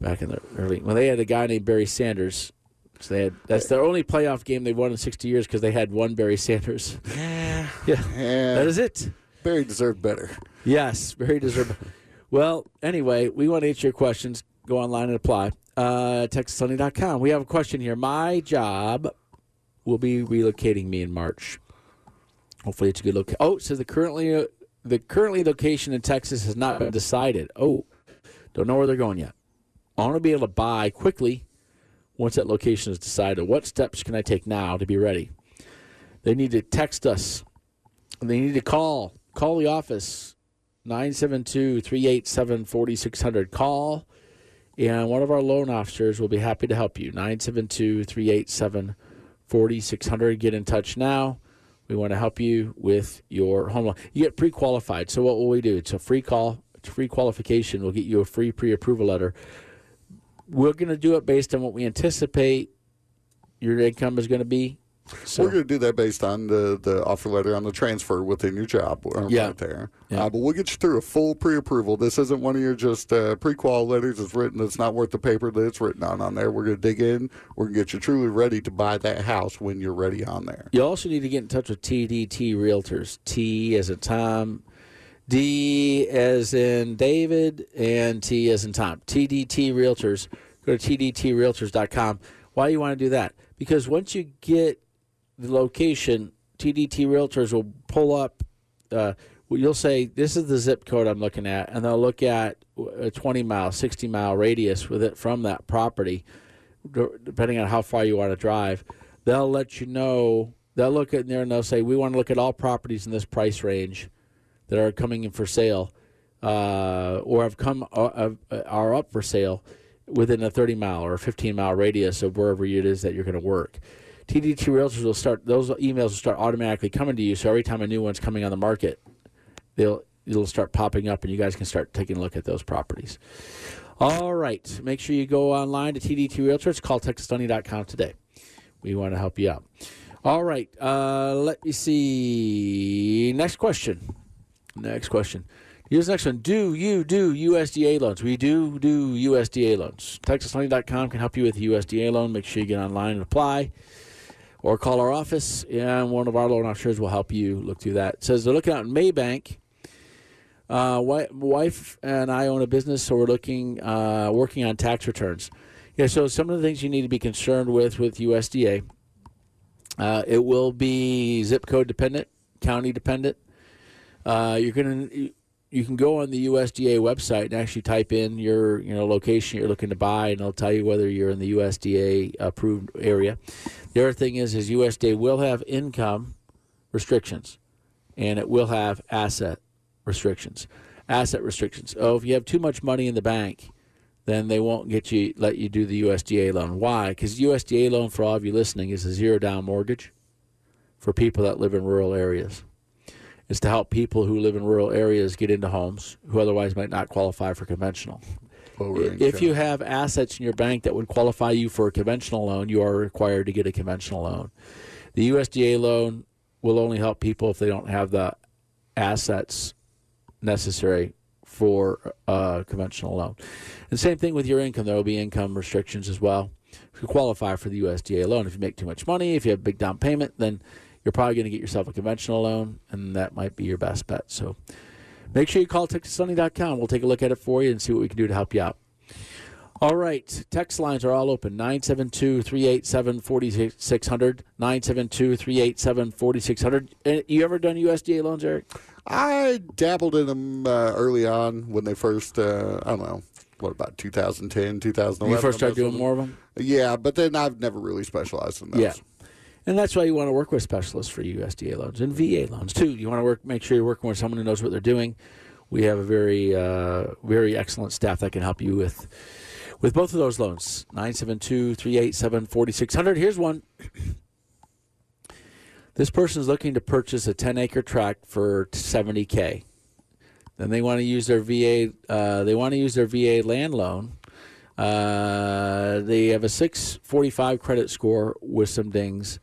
back in the early when they had a guy named Barry Sanders. So they had that's their only playoff game they've won in sixty years because they had one Barry Sanders. Yeah, yeah, that is it. Barry deserved better. Yes, very deserved. well, anyway, we want to answer your questions. Go online and apply. Uh, TexasLending.com. We have a question here. My job will be relocating me in March. Hopefully, it's a good location. Oh, says the currently uh, the currently location in Texas has not been decided. Oh, don't know where they're going yet. I want to be able to buy quickly once that location is decided. What steps can I take now to be ready? They need to text us. They need to call. Call the office 972 387 4600. Call, and one of our loan officers will be happy to help you. 972 387 4600. Get in touch now. We want to help you with your home loan. You get pre qualified. So, what will we do? It's a free call, it's a free qualification. We'll get you a free pre approval letter. We're going to do it based on what we anticipate your income is going to be. So, We're going to do that based on the, the offer letter on the transfer within your job uh, Yeah. right there. Yeah. Uh, but we'll get you through a full pre-approval. This isn't one of your just uh, pre-qual letters. It's written. It's not worth the paper that it's written on. On there, we're going to dig in. We're going to get you truly ready to buy that house when you're ready on there. You also need to get in touch with TDT Realtors. T as a Tom, D as in David and T as in Tom. TDT Realtors. Go to tdtrealtors.com. Why do you want to do that? Because once you get the location, TDT Realtors will pull up. Uh, you'll say this is the zip code I'm looking at, and they'll look at a 20 mile, 60 mile radius with it from that property, depending on how far you want to drive. They'll let you know. They'll look in there and they'll say we want to look at all properties in this price range that are coming in for sale, uh, or have come uh, uh, are up for sale within a 30 mile or 15 mile radius of wherever it is that you're going to work. TDT Realtors will start; those emails will start automatically coming to you. So every time a new one's coming on the market, they'll it'll start popping up, and you guys can start taking a look at those properties. All right, make sure you go online to TDT Realtors. Call TexasLending.com today. We want to help you out. All right, uh, let me see. Next question. Next question. Here's the next one. Do you do USDA loans? We do do USDA loans. TexasLending.com can help you with USDA loan. Make sure you get online and apply or call our office, and one of our loan officers will help you look through that. It says they're looking out in Mabank. Uh, wife and I own a business, so we're looking, uh, working on tax returns. Yeah, so some of the things you need to be concerned with with USDA. Uh, it will be zip code dependent, county dependent. Uh, you're gonna you can go on the USDA website and actually type in your you know location you're looking to buy, and it'll tell you whether you're in the USDA approved area. The other thing is, is USDA will have income restrictions, and it will have asset restrictions. Asset restrictions. Oh, if you have too much money in the bank, then they won't get you let you do the USDA loan. Why? Because USDA loan for all of you listening is a zero down mortgage for people that live in rural areas. It's to help people who live in rural areas get into homes who otherwise might not qualify for conventional. If you have assets in your bank that would qualify you for a conventional loan, you are required to get a conventional loan. The USDA loan will only help people if they don't have the assets necessary for a conventional loan. And same thing with your income. There will be income restrictions as well If you qualify for the USDA loan. If you make too much money, if you have a big down payment, then you're probably going to get yourself a conventional loan, and that might be your best bet. So make sure you call TexasLending.com. We'll take a look at it for you and see what we can do to help you out. All right. Text lines are all open 972 387 4600. 972 387 4600. You ever done USDA loans, Eric? I dabbled in them uh, early on when they first, uh, I don't know, what about 2010, 2011? You first started doing more of them? Yeah, but then I've never really specialized in those. Yeah. And that's why you want to work with specialists for USDA loans and VA loans too. You want to work, make sure you're working with someone who knows what they're doing. We have a very, uh, very excellent staff that can help you with, with both of those loans. 972-387-4600. Here's one. This person is looking to purchase a 10 acre tract for 70k. Then they want to use their VA. Uh, they want to use their VA land loan. Uh, they have a 645 credit score with some dings.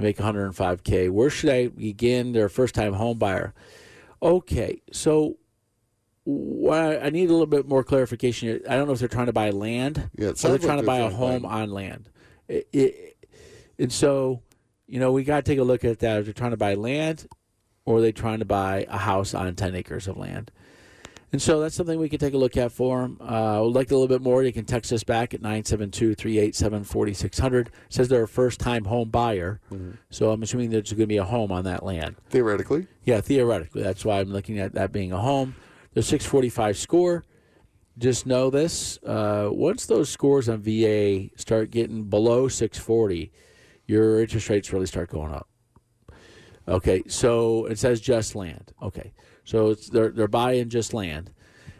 They make 105k. Where should I begin? They're a first time home buyer. Okay, so what I, need a little bit more clarification. here. I don't know if they're trying to buy land Yeah, or they're sounds trying to buy a to buy home on land. It, it, and so, you know, we got to take a look at that. If they're trying to buy land or are they trying to buy a house on 10 acres of land? And so that's something we can take a look at for them. Uh, would like a little bit more, you can text us back at 972 387 4600. Says they're a first time home buyer. So I'm assuming there's going to be a home on that land. Theoretically. Yeah, theoretically. That's why I'm looking at that being a home. The 645 score. Just know this. Uh, once those scores on VA start getting below 640, your interest rates really start going up. Okay, so it says just land. Okay, so it's they're they're buying just land,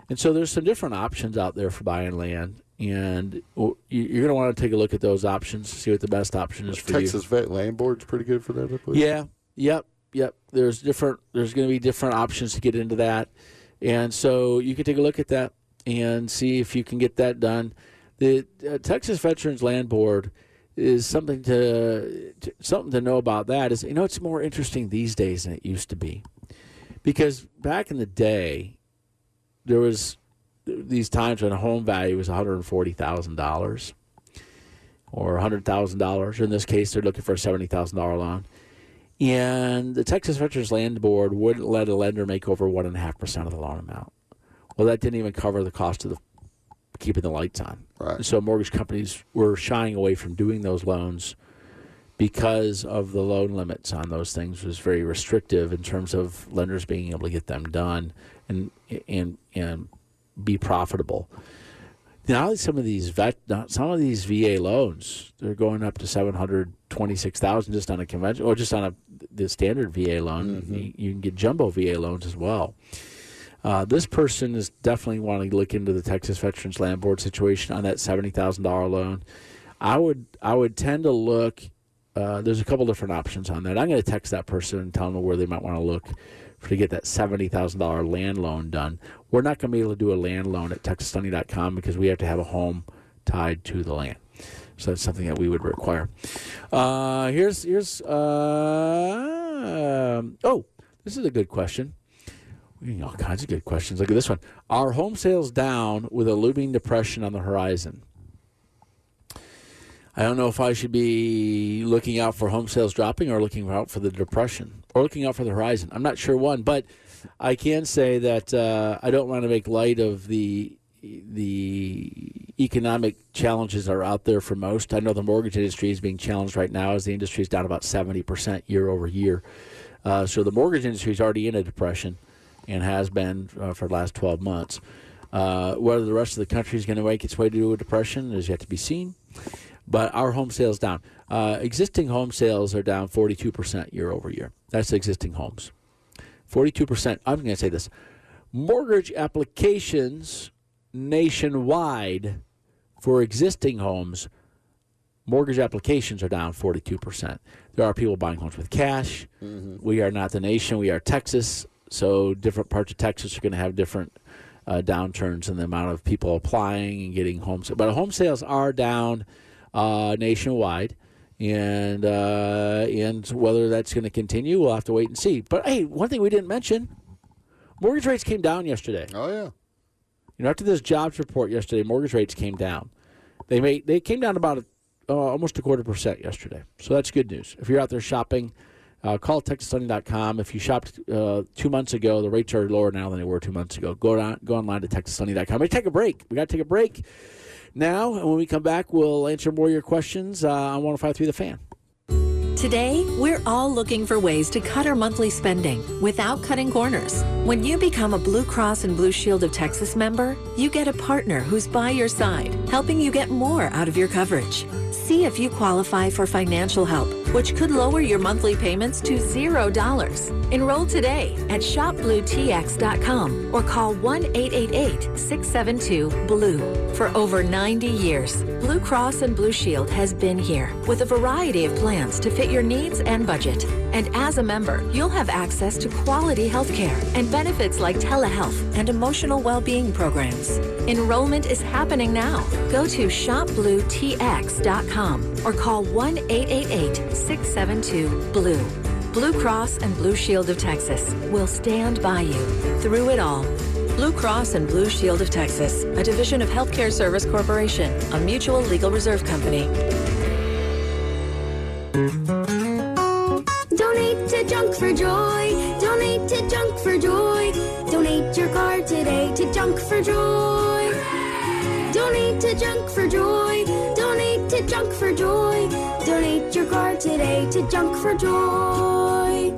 and so there's some different options out there for buying land, and you- you're going to want to take a look at those options, see what the best option is for you. Texas Vet Land Board's pretty good for that, I believe. Yeah. Yep. Yep. There's different. There's going to be different options to get into that, and so you can take a look at that and see if you can get that done. The uh, Texas Veterans Land Board is something to, to something to know about. That is, you know, it's more interesting these days than it used to be, because back in the day, there was these times when a home value was one hundred forty thousand dollars or hundred thousand dollars. In this case, they're looking for a seventy thousand dollar loan And the Texas Veterans Land Board wouldn't let a lender make over one and a half percent of the loan amount. Well, that didn't even cover the cost of the keeping the lights on. Right. So mortgage companies were shying away from doing those loans because of the loan limits on those things was very restrictive in terms of lenders being able to get them done and and and be profitable. Now some of these vet, some of these VA loans, they're going up to seven hundred twenty six thousand just on a convention or just on a the standard VA loan. You, you can get jumbo VA loans as well. Uh, this person is definitely wanting to look into the Texas Veterans Land Board situation on that seventy thousand dollar loan. I would I would tend to look. Uh, there's a couple different options on that. I'm going to text that person and tell them where they might want to look to get that seventy thousand dollar land loan done. We're not going to be able to do a land loan at TexasLending.com because we have to have a home tied to the land. So that's something that we would require. Uh, here's here's uh, oh, this is a good question. We're getting all kinds of good questions. Look at this one. Are home sales down with a looming depression on the horizon? I don't know if I should be looking out for home sales dropping or looking out for the depression or looking out for the horizon. I'm not sure one, but I can say that uh, I don't want to make light of the the economic challenges that are out there for most. I know the mortgage industry is being challenged right now as the industry is down about 70% year over year. Uh, so the mortgage industry is already in a depression and has been uh, for the last 12 months. Uh, whether the rest of the country is going to make its way to a depression is yet to be seen. But our home sales down. Uh, existing home sales are down 42% year over year. That's existing homes. 42%. I'm going to say this. Mortgage applications nationwide for existing homes, mortgage applications are down 42%. There are people buying homes with cash. We are not the nation, we are Texas. So different parts of Texas are going to have different uh, downturns in the amount of people applying and getting homes. But home sales are down uh, nationwide. And uh, and whether that's going to continue, we'll have to wait and see. But hey, one thing we didn't mention: mortgage rates came down yesterday. Oh yeah. You know, after this jobs report yesterday, mortgage rates came down. They made they came down about a, uh, almost a quarter percent yesterday. So that's good news. If you're out there shopping, uh, call TexasLending.com. If you shopped uh, two months ago, the rates are lower now than they were two months ago. Go down, go online to TexasLending.com. We take a break. We got to take a break now, and when we come back, we'll answer more of your questions uh, on 105.3 The Fan. Today, we're all looking for ways to cut our monthly spending without cutting corners. When you become a Blue Cross and Blue Shield of Texas member, you get a partner who's by your side, helping you get more out of your coverage. See if you qualify for financial help, which could lower your monthly payments to $0. Enroll today at shopbluetx.com or call 1 888 672 BLUE. For over 90 years, Blue Cross and Blue Shield has been here with a variety of plans to fit your needs and budget. And as a member, you'll have access to quality health care and benefits like telehealth and emotional well-being programs. Enrollment is happening now. Go to shopbluetx.com or call 1-888-672-BLUE. Blue Cross and Blue Shield of Texas will stand by you through it all. Blue Cross and Blue Shield of Texas, a division of Healthcare Service Corporation, a mutual legal reserve company. For Joy. Donate to Junk for Joy. Donate your car today to Junk for Joy. Donate to Junk for Joy. Donate to Junk for Joy. Donate your car today to Junk for Joy.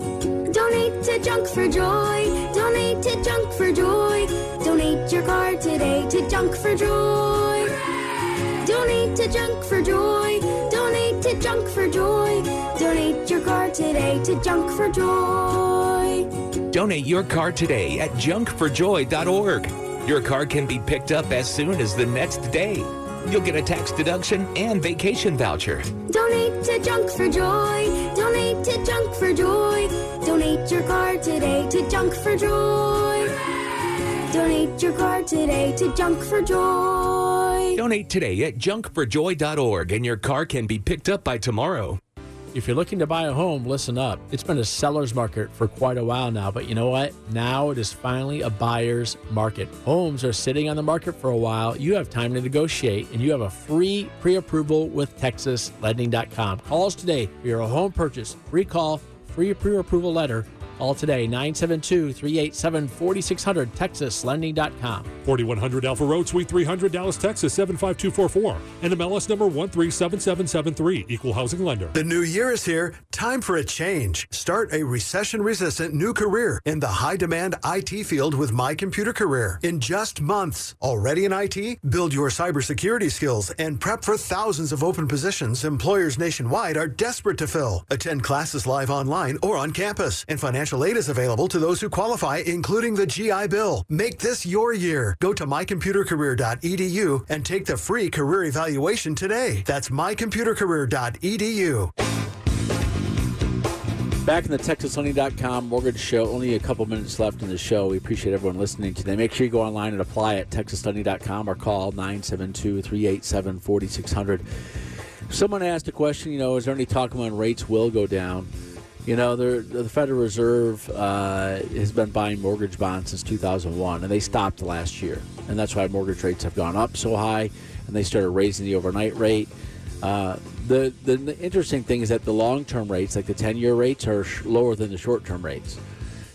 Donate to Junk for Joy. Donate to Junk for Joy. Donate your car today to Junk for Joy. Donate to Junk for Joy. Donate to Junk for Joy. Donate your car today to Junk for Joy. Donate your car today at junkforjoy.org. Your car can be picked up as soon as the next day. You'll get a tax deduction and vacation voucher. Donate to Junk for Joy. Donate to Junk for Joy. Donate your car today to Junk for Joy. Donate your car today to Junk for Joy. Donate today at junkforjoy.org and your car can be picked up by tomorrow. If you're looking to buy a home, listen up. It's been a seller's market for quite a while now, but you know what? Now it is finally a buyer's market. Homes are sitting on the market for a while. You have time to negotiate, and you have a free pre approval with TexasLending.com. Call us today for your home purchase. Free call free pre approval letter. All today, 972 387 4600, TexasLending.com. 4100 Alpha Road, Suite 300, Dallas, Texas 75244. And MLS number 137773, Equal Housing Lender. The new year is here. Time for a change. Start a recession resistant new career in the high demand IT field with My Computer Career in just months. Already in IT? Build your cybersecurity skills and prep for thousands of open positions employers nationwide are desperate to fill. Attend classes live online or on campus, and financial aid is available to those who qualify, including the GI Bill. Make this your year. Go to mycomputercareer.edu and take the free career evaluation today. That's mycomputercareer.edu. Back in the TexasLending.com mortgage show, only a couple minutes left in the show. We appreciate everyone listening today. Make sure you go online and apply at TexasLending.com or call 972 387 4600. Someone asked a question, you know, is there any talk when rates will go down? You know, the Federal Reserve uh, has been buying mortgage bonds since 2001, and they stopped last year. And that's why mortgage rates have gone up so high, and they started raising the overnight rate. Uh, the, the, interesting thing is that the long term rates, like the 10 year rates, are sh- lower than the short term rates.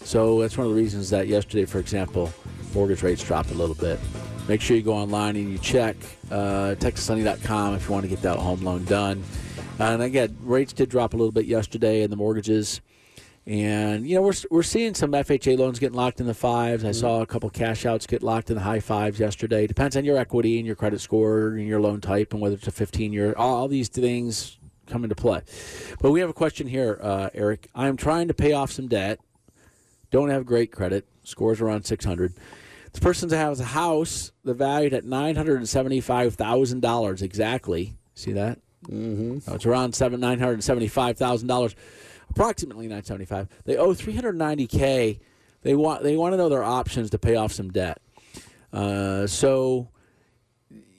So that's one of the reasons that yesterday, for example, mortgage rates dropped a little bit. Make sure you go online and you check uh, TexasLending.com if you want to get that home loan done. And again, rates did drop a little bit yesterday in the mortgages. And, you know, we're, we're seeing some FHA loans getting locked in the fives. I saw a couple cash outs get locked in the high fives yesterday. Depends on your equity and your credit score and your loan type and whether it's a 15 year. All these things come into play. But we have a question here, uh, Eric. I'm trying to pay off some debt. Don't have great credit. Scores around 600. This person has a house that valued at $975,000 exactly. See that? Mm-hmm. So it's around seven nine hundred seventy five thousand dollars, approximately nine seventy five. They owe three hundred ninety k. They want they want to know their options to pay off some debt. Uh, so,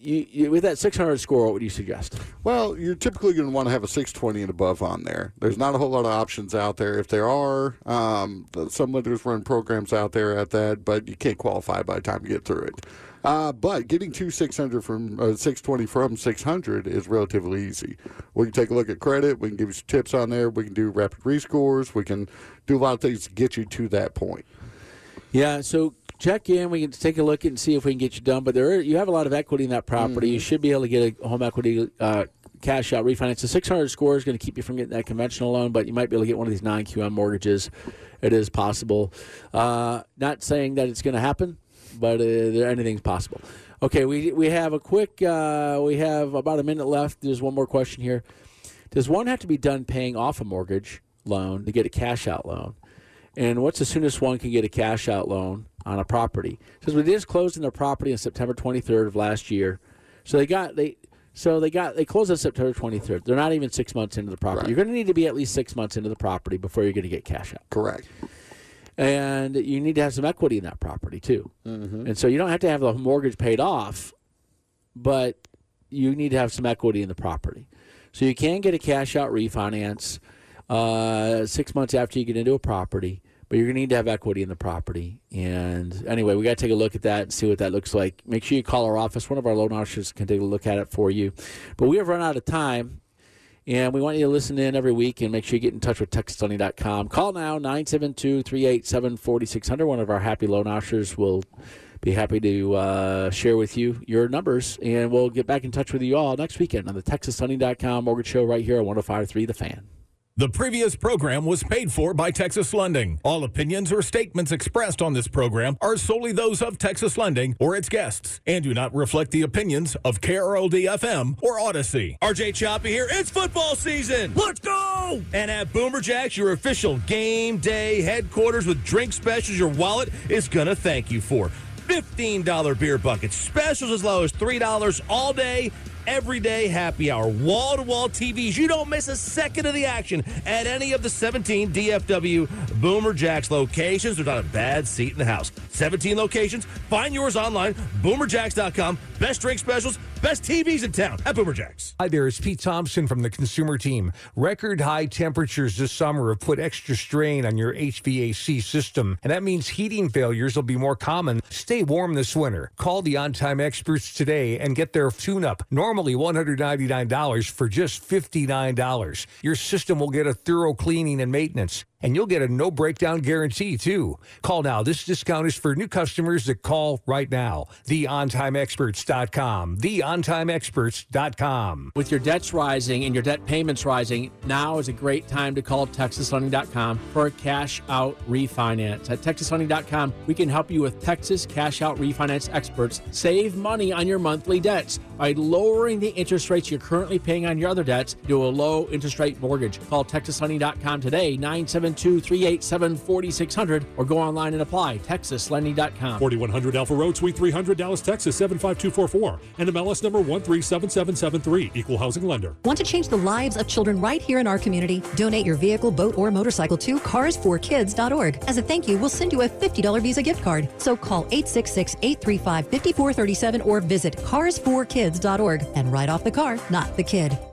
you, you, with that six hundred score, what would you suggest? Well, you're typically going to want to have a 620 and above on there. There's not a whole lot of options out there. If there are, um, some lenders run programs out there at that, but you can't qualify by the time you get through it. Uh, but getting to 600 from uh, 620 from 600 is relatively easy. We can take a look at credit. We can give you some tips on there. We can do rapid rescores. We can do a lot of things to get you to that point. Yeah. So check in. We can take a look and see if we can get you done. But there, are, you have a lot of equity in that property. Mm-hmm. You should be able to get a home equity uh, cash out refinance. The 600 score is going to keep you from getting that conventional loan, but you might be able to get one of these non QM mortgages. It is possible. Uh, not saying that it's going to happen but uh, anything's possible. Okay, we we have a quick. Uh, we have about a minute left. There's one more question here. Does one have to be done paying off a mortgage loan to get a cash out loan? And what's the soonest one can get a cash out loan on a property? Because we just closed on their property on September 23rd of last year, so they got they. So they got they closed on September 23rd. They're not even six months into the property. Right. You're going to need to be at least six months into the property before you're going to get cash out. Correct. And you need to have some equity in that property too. Mm-hmm. And so you don't have to have the mortgage paid off, but you need to have some equity in the property. So you can get a cash out refinance uh, six months after you get into a property, but you're going to need to have equity in the property. And anyway, we got to take a look at that and see what that looks like. Make sure you call our office. One of our loan officers can take a look at it for you. But we have run out of time. And we want you to listen in every week and make sure you get in touch with TexasLending.com. Call now, 972 387 4600. One of our happy loan officers will be happy to uh, share with you your numbers. And we'll get back in touch with you all next weekend on the TexasLending.com Mortgage Show right here on 1053 The Fan. The previous program was paid for by Texas Lending. All opinions or statements expressed on this program are solely those of Texas Lending or its guests and do not reflect the opinions of KRLD FM or Audacy. RJ Choppy here. It's football season. Let's go! And at Boomer Jacks, your official game day headquarters with drink specials, your wallet is going to thank you for. $15 beer buckets, specials as low as $3 all day every day happy hour, wall to wall TVs. You don't miss a second of the action at any of the 17 DFW Boomer Jacks locations. There's not a bad seat in the house. 17 locations. Find yours online, boomerjacks.com. Best drink specials, best TVs in town at Boomer Jacks. Hi there, it's Pete Thompson from the consumer team. Record high temperatures this summer have put extra strain on your HVAC system, and that means heating failures will be more common. Stay warm this winter. Call the on time experts today and get their tune up. Normally $199 for just $59. Your system will get a thorough cleaning and maintenance. And you'll get a no breakdown guarantee too. Call now. This discount is for new customers that call right now. TheOnTimeExperts.com. TheOnTimeExperts.com. With your debts rising and your debt payments rising, now is a great time to call TexasLending.com for a cash out refinance. At TexasLending.com, we can help you with Texas cash out refinance experts save money on your monthly debts by lowering the interest rates you're currently paying on your other debts to a low interest rate mortgage. Call TexasLending.com today, 972 387 4600, or go online and apply. TexasLending.com. 4100 Alpha Road, Suite 300, Dallas, Texas 75244. NMLS number 137773. Equal housing lender. Want to change the lives of children right here in our community? Donate your vehicle, boat, or motorcycle to carsforkids.org. As a thank you, we'll send you a $50 Visa gift card. So call 866 835 5437 or visit carsforkids.org and write off the car, not the kid.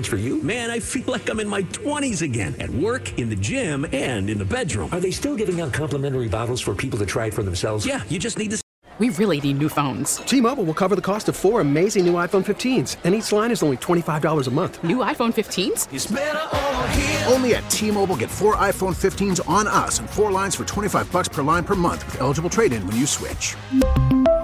for you? Man, I feel like I'm in my 20s again at work, in the gym, and in the bedroom. Are they still giving out complimentary bottles for people to try it for themselves? Yeah, you just need to. We really need new phones. T-Mobile will cover the cost of four amazing new iPhone 15s, and each line is only $25 a month. New iPhone 15s? It's over here. Only at T-Mobile get four iPhone 15s on us and four lines for 25 bucks per line per month with eligible trade-in when you switch.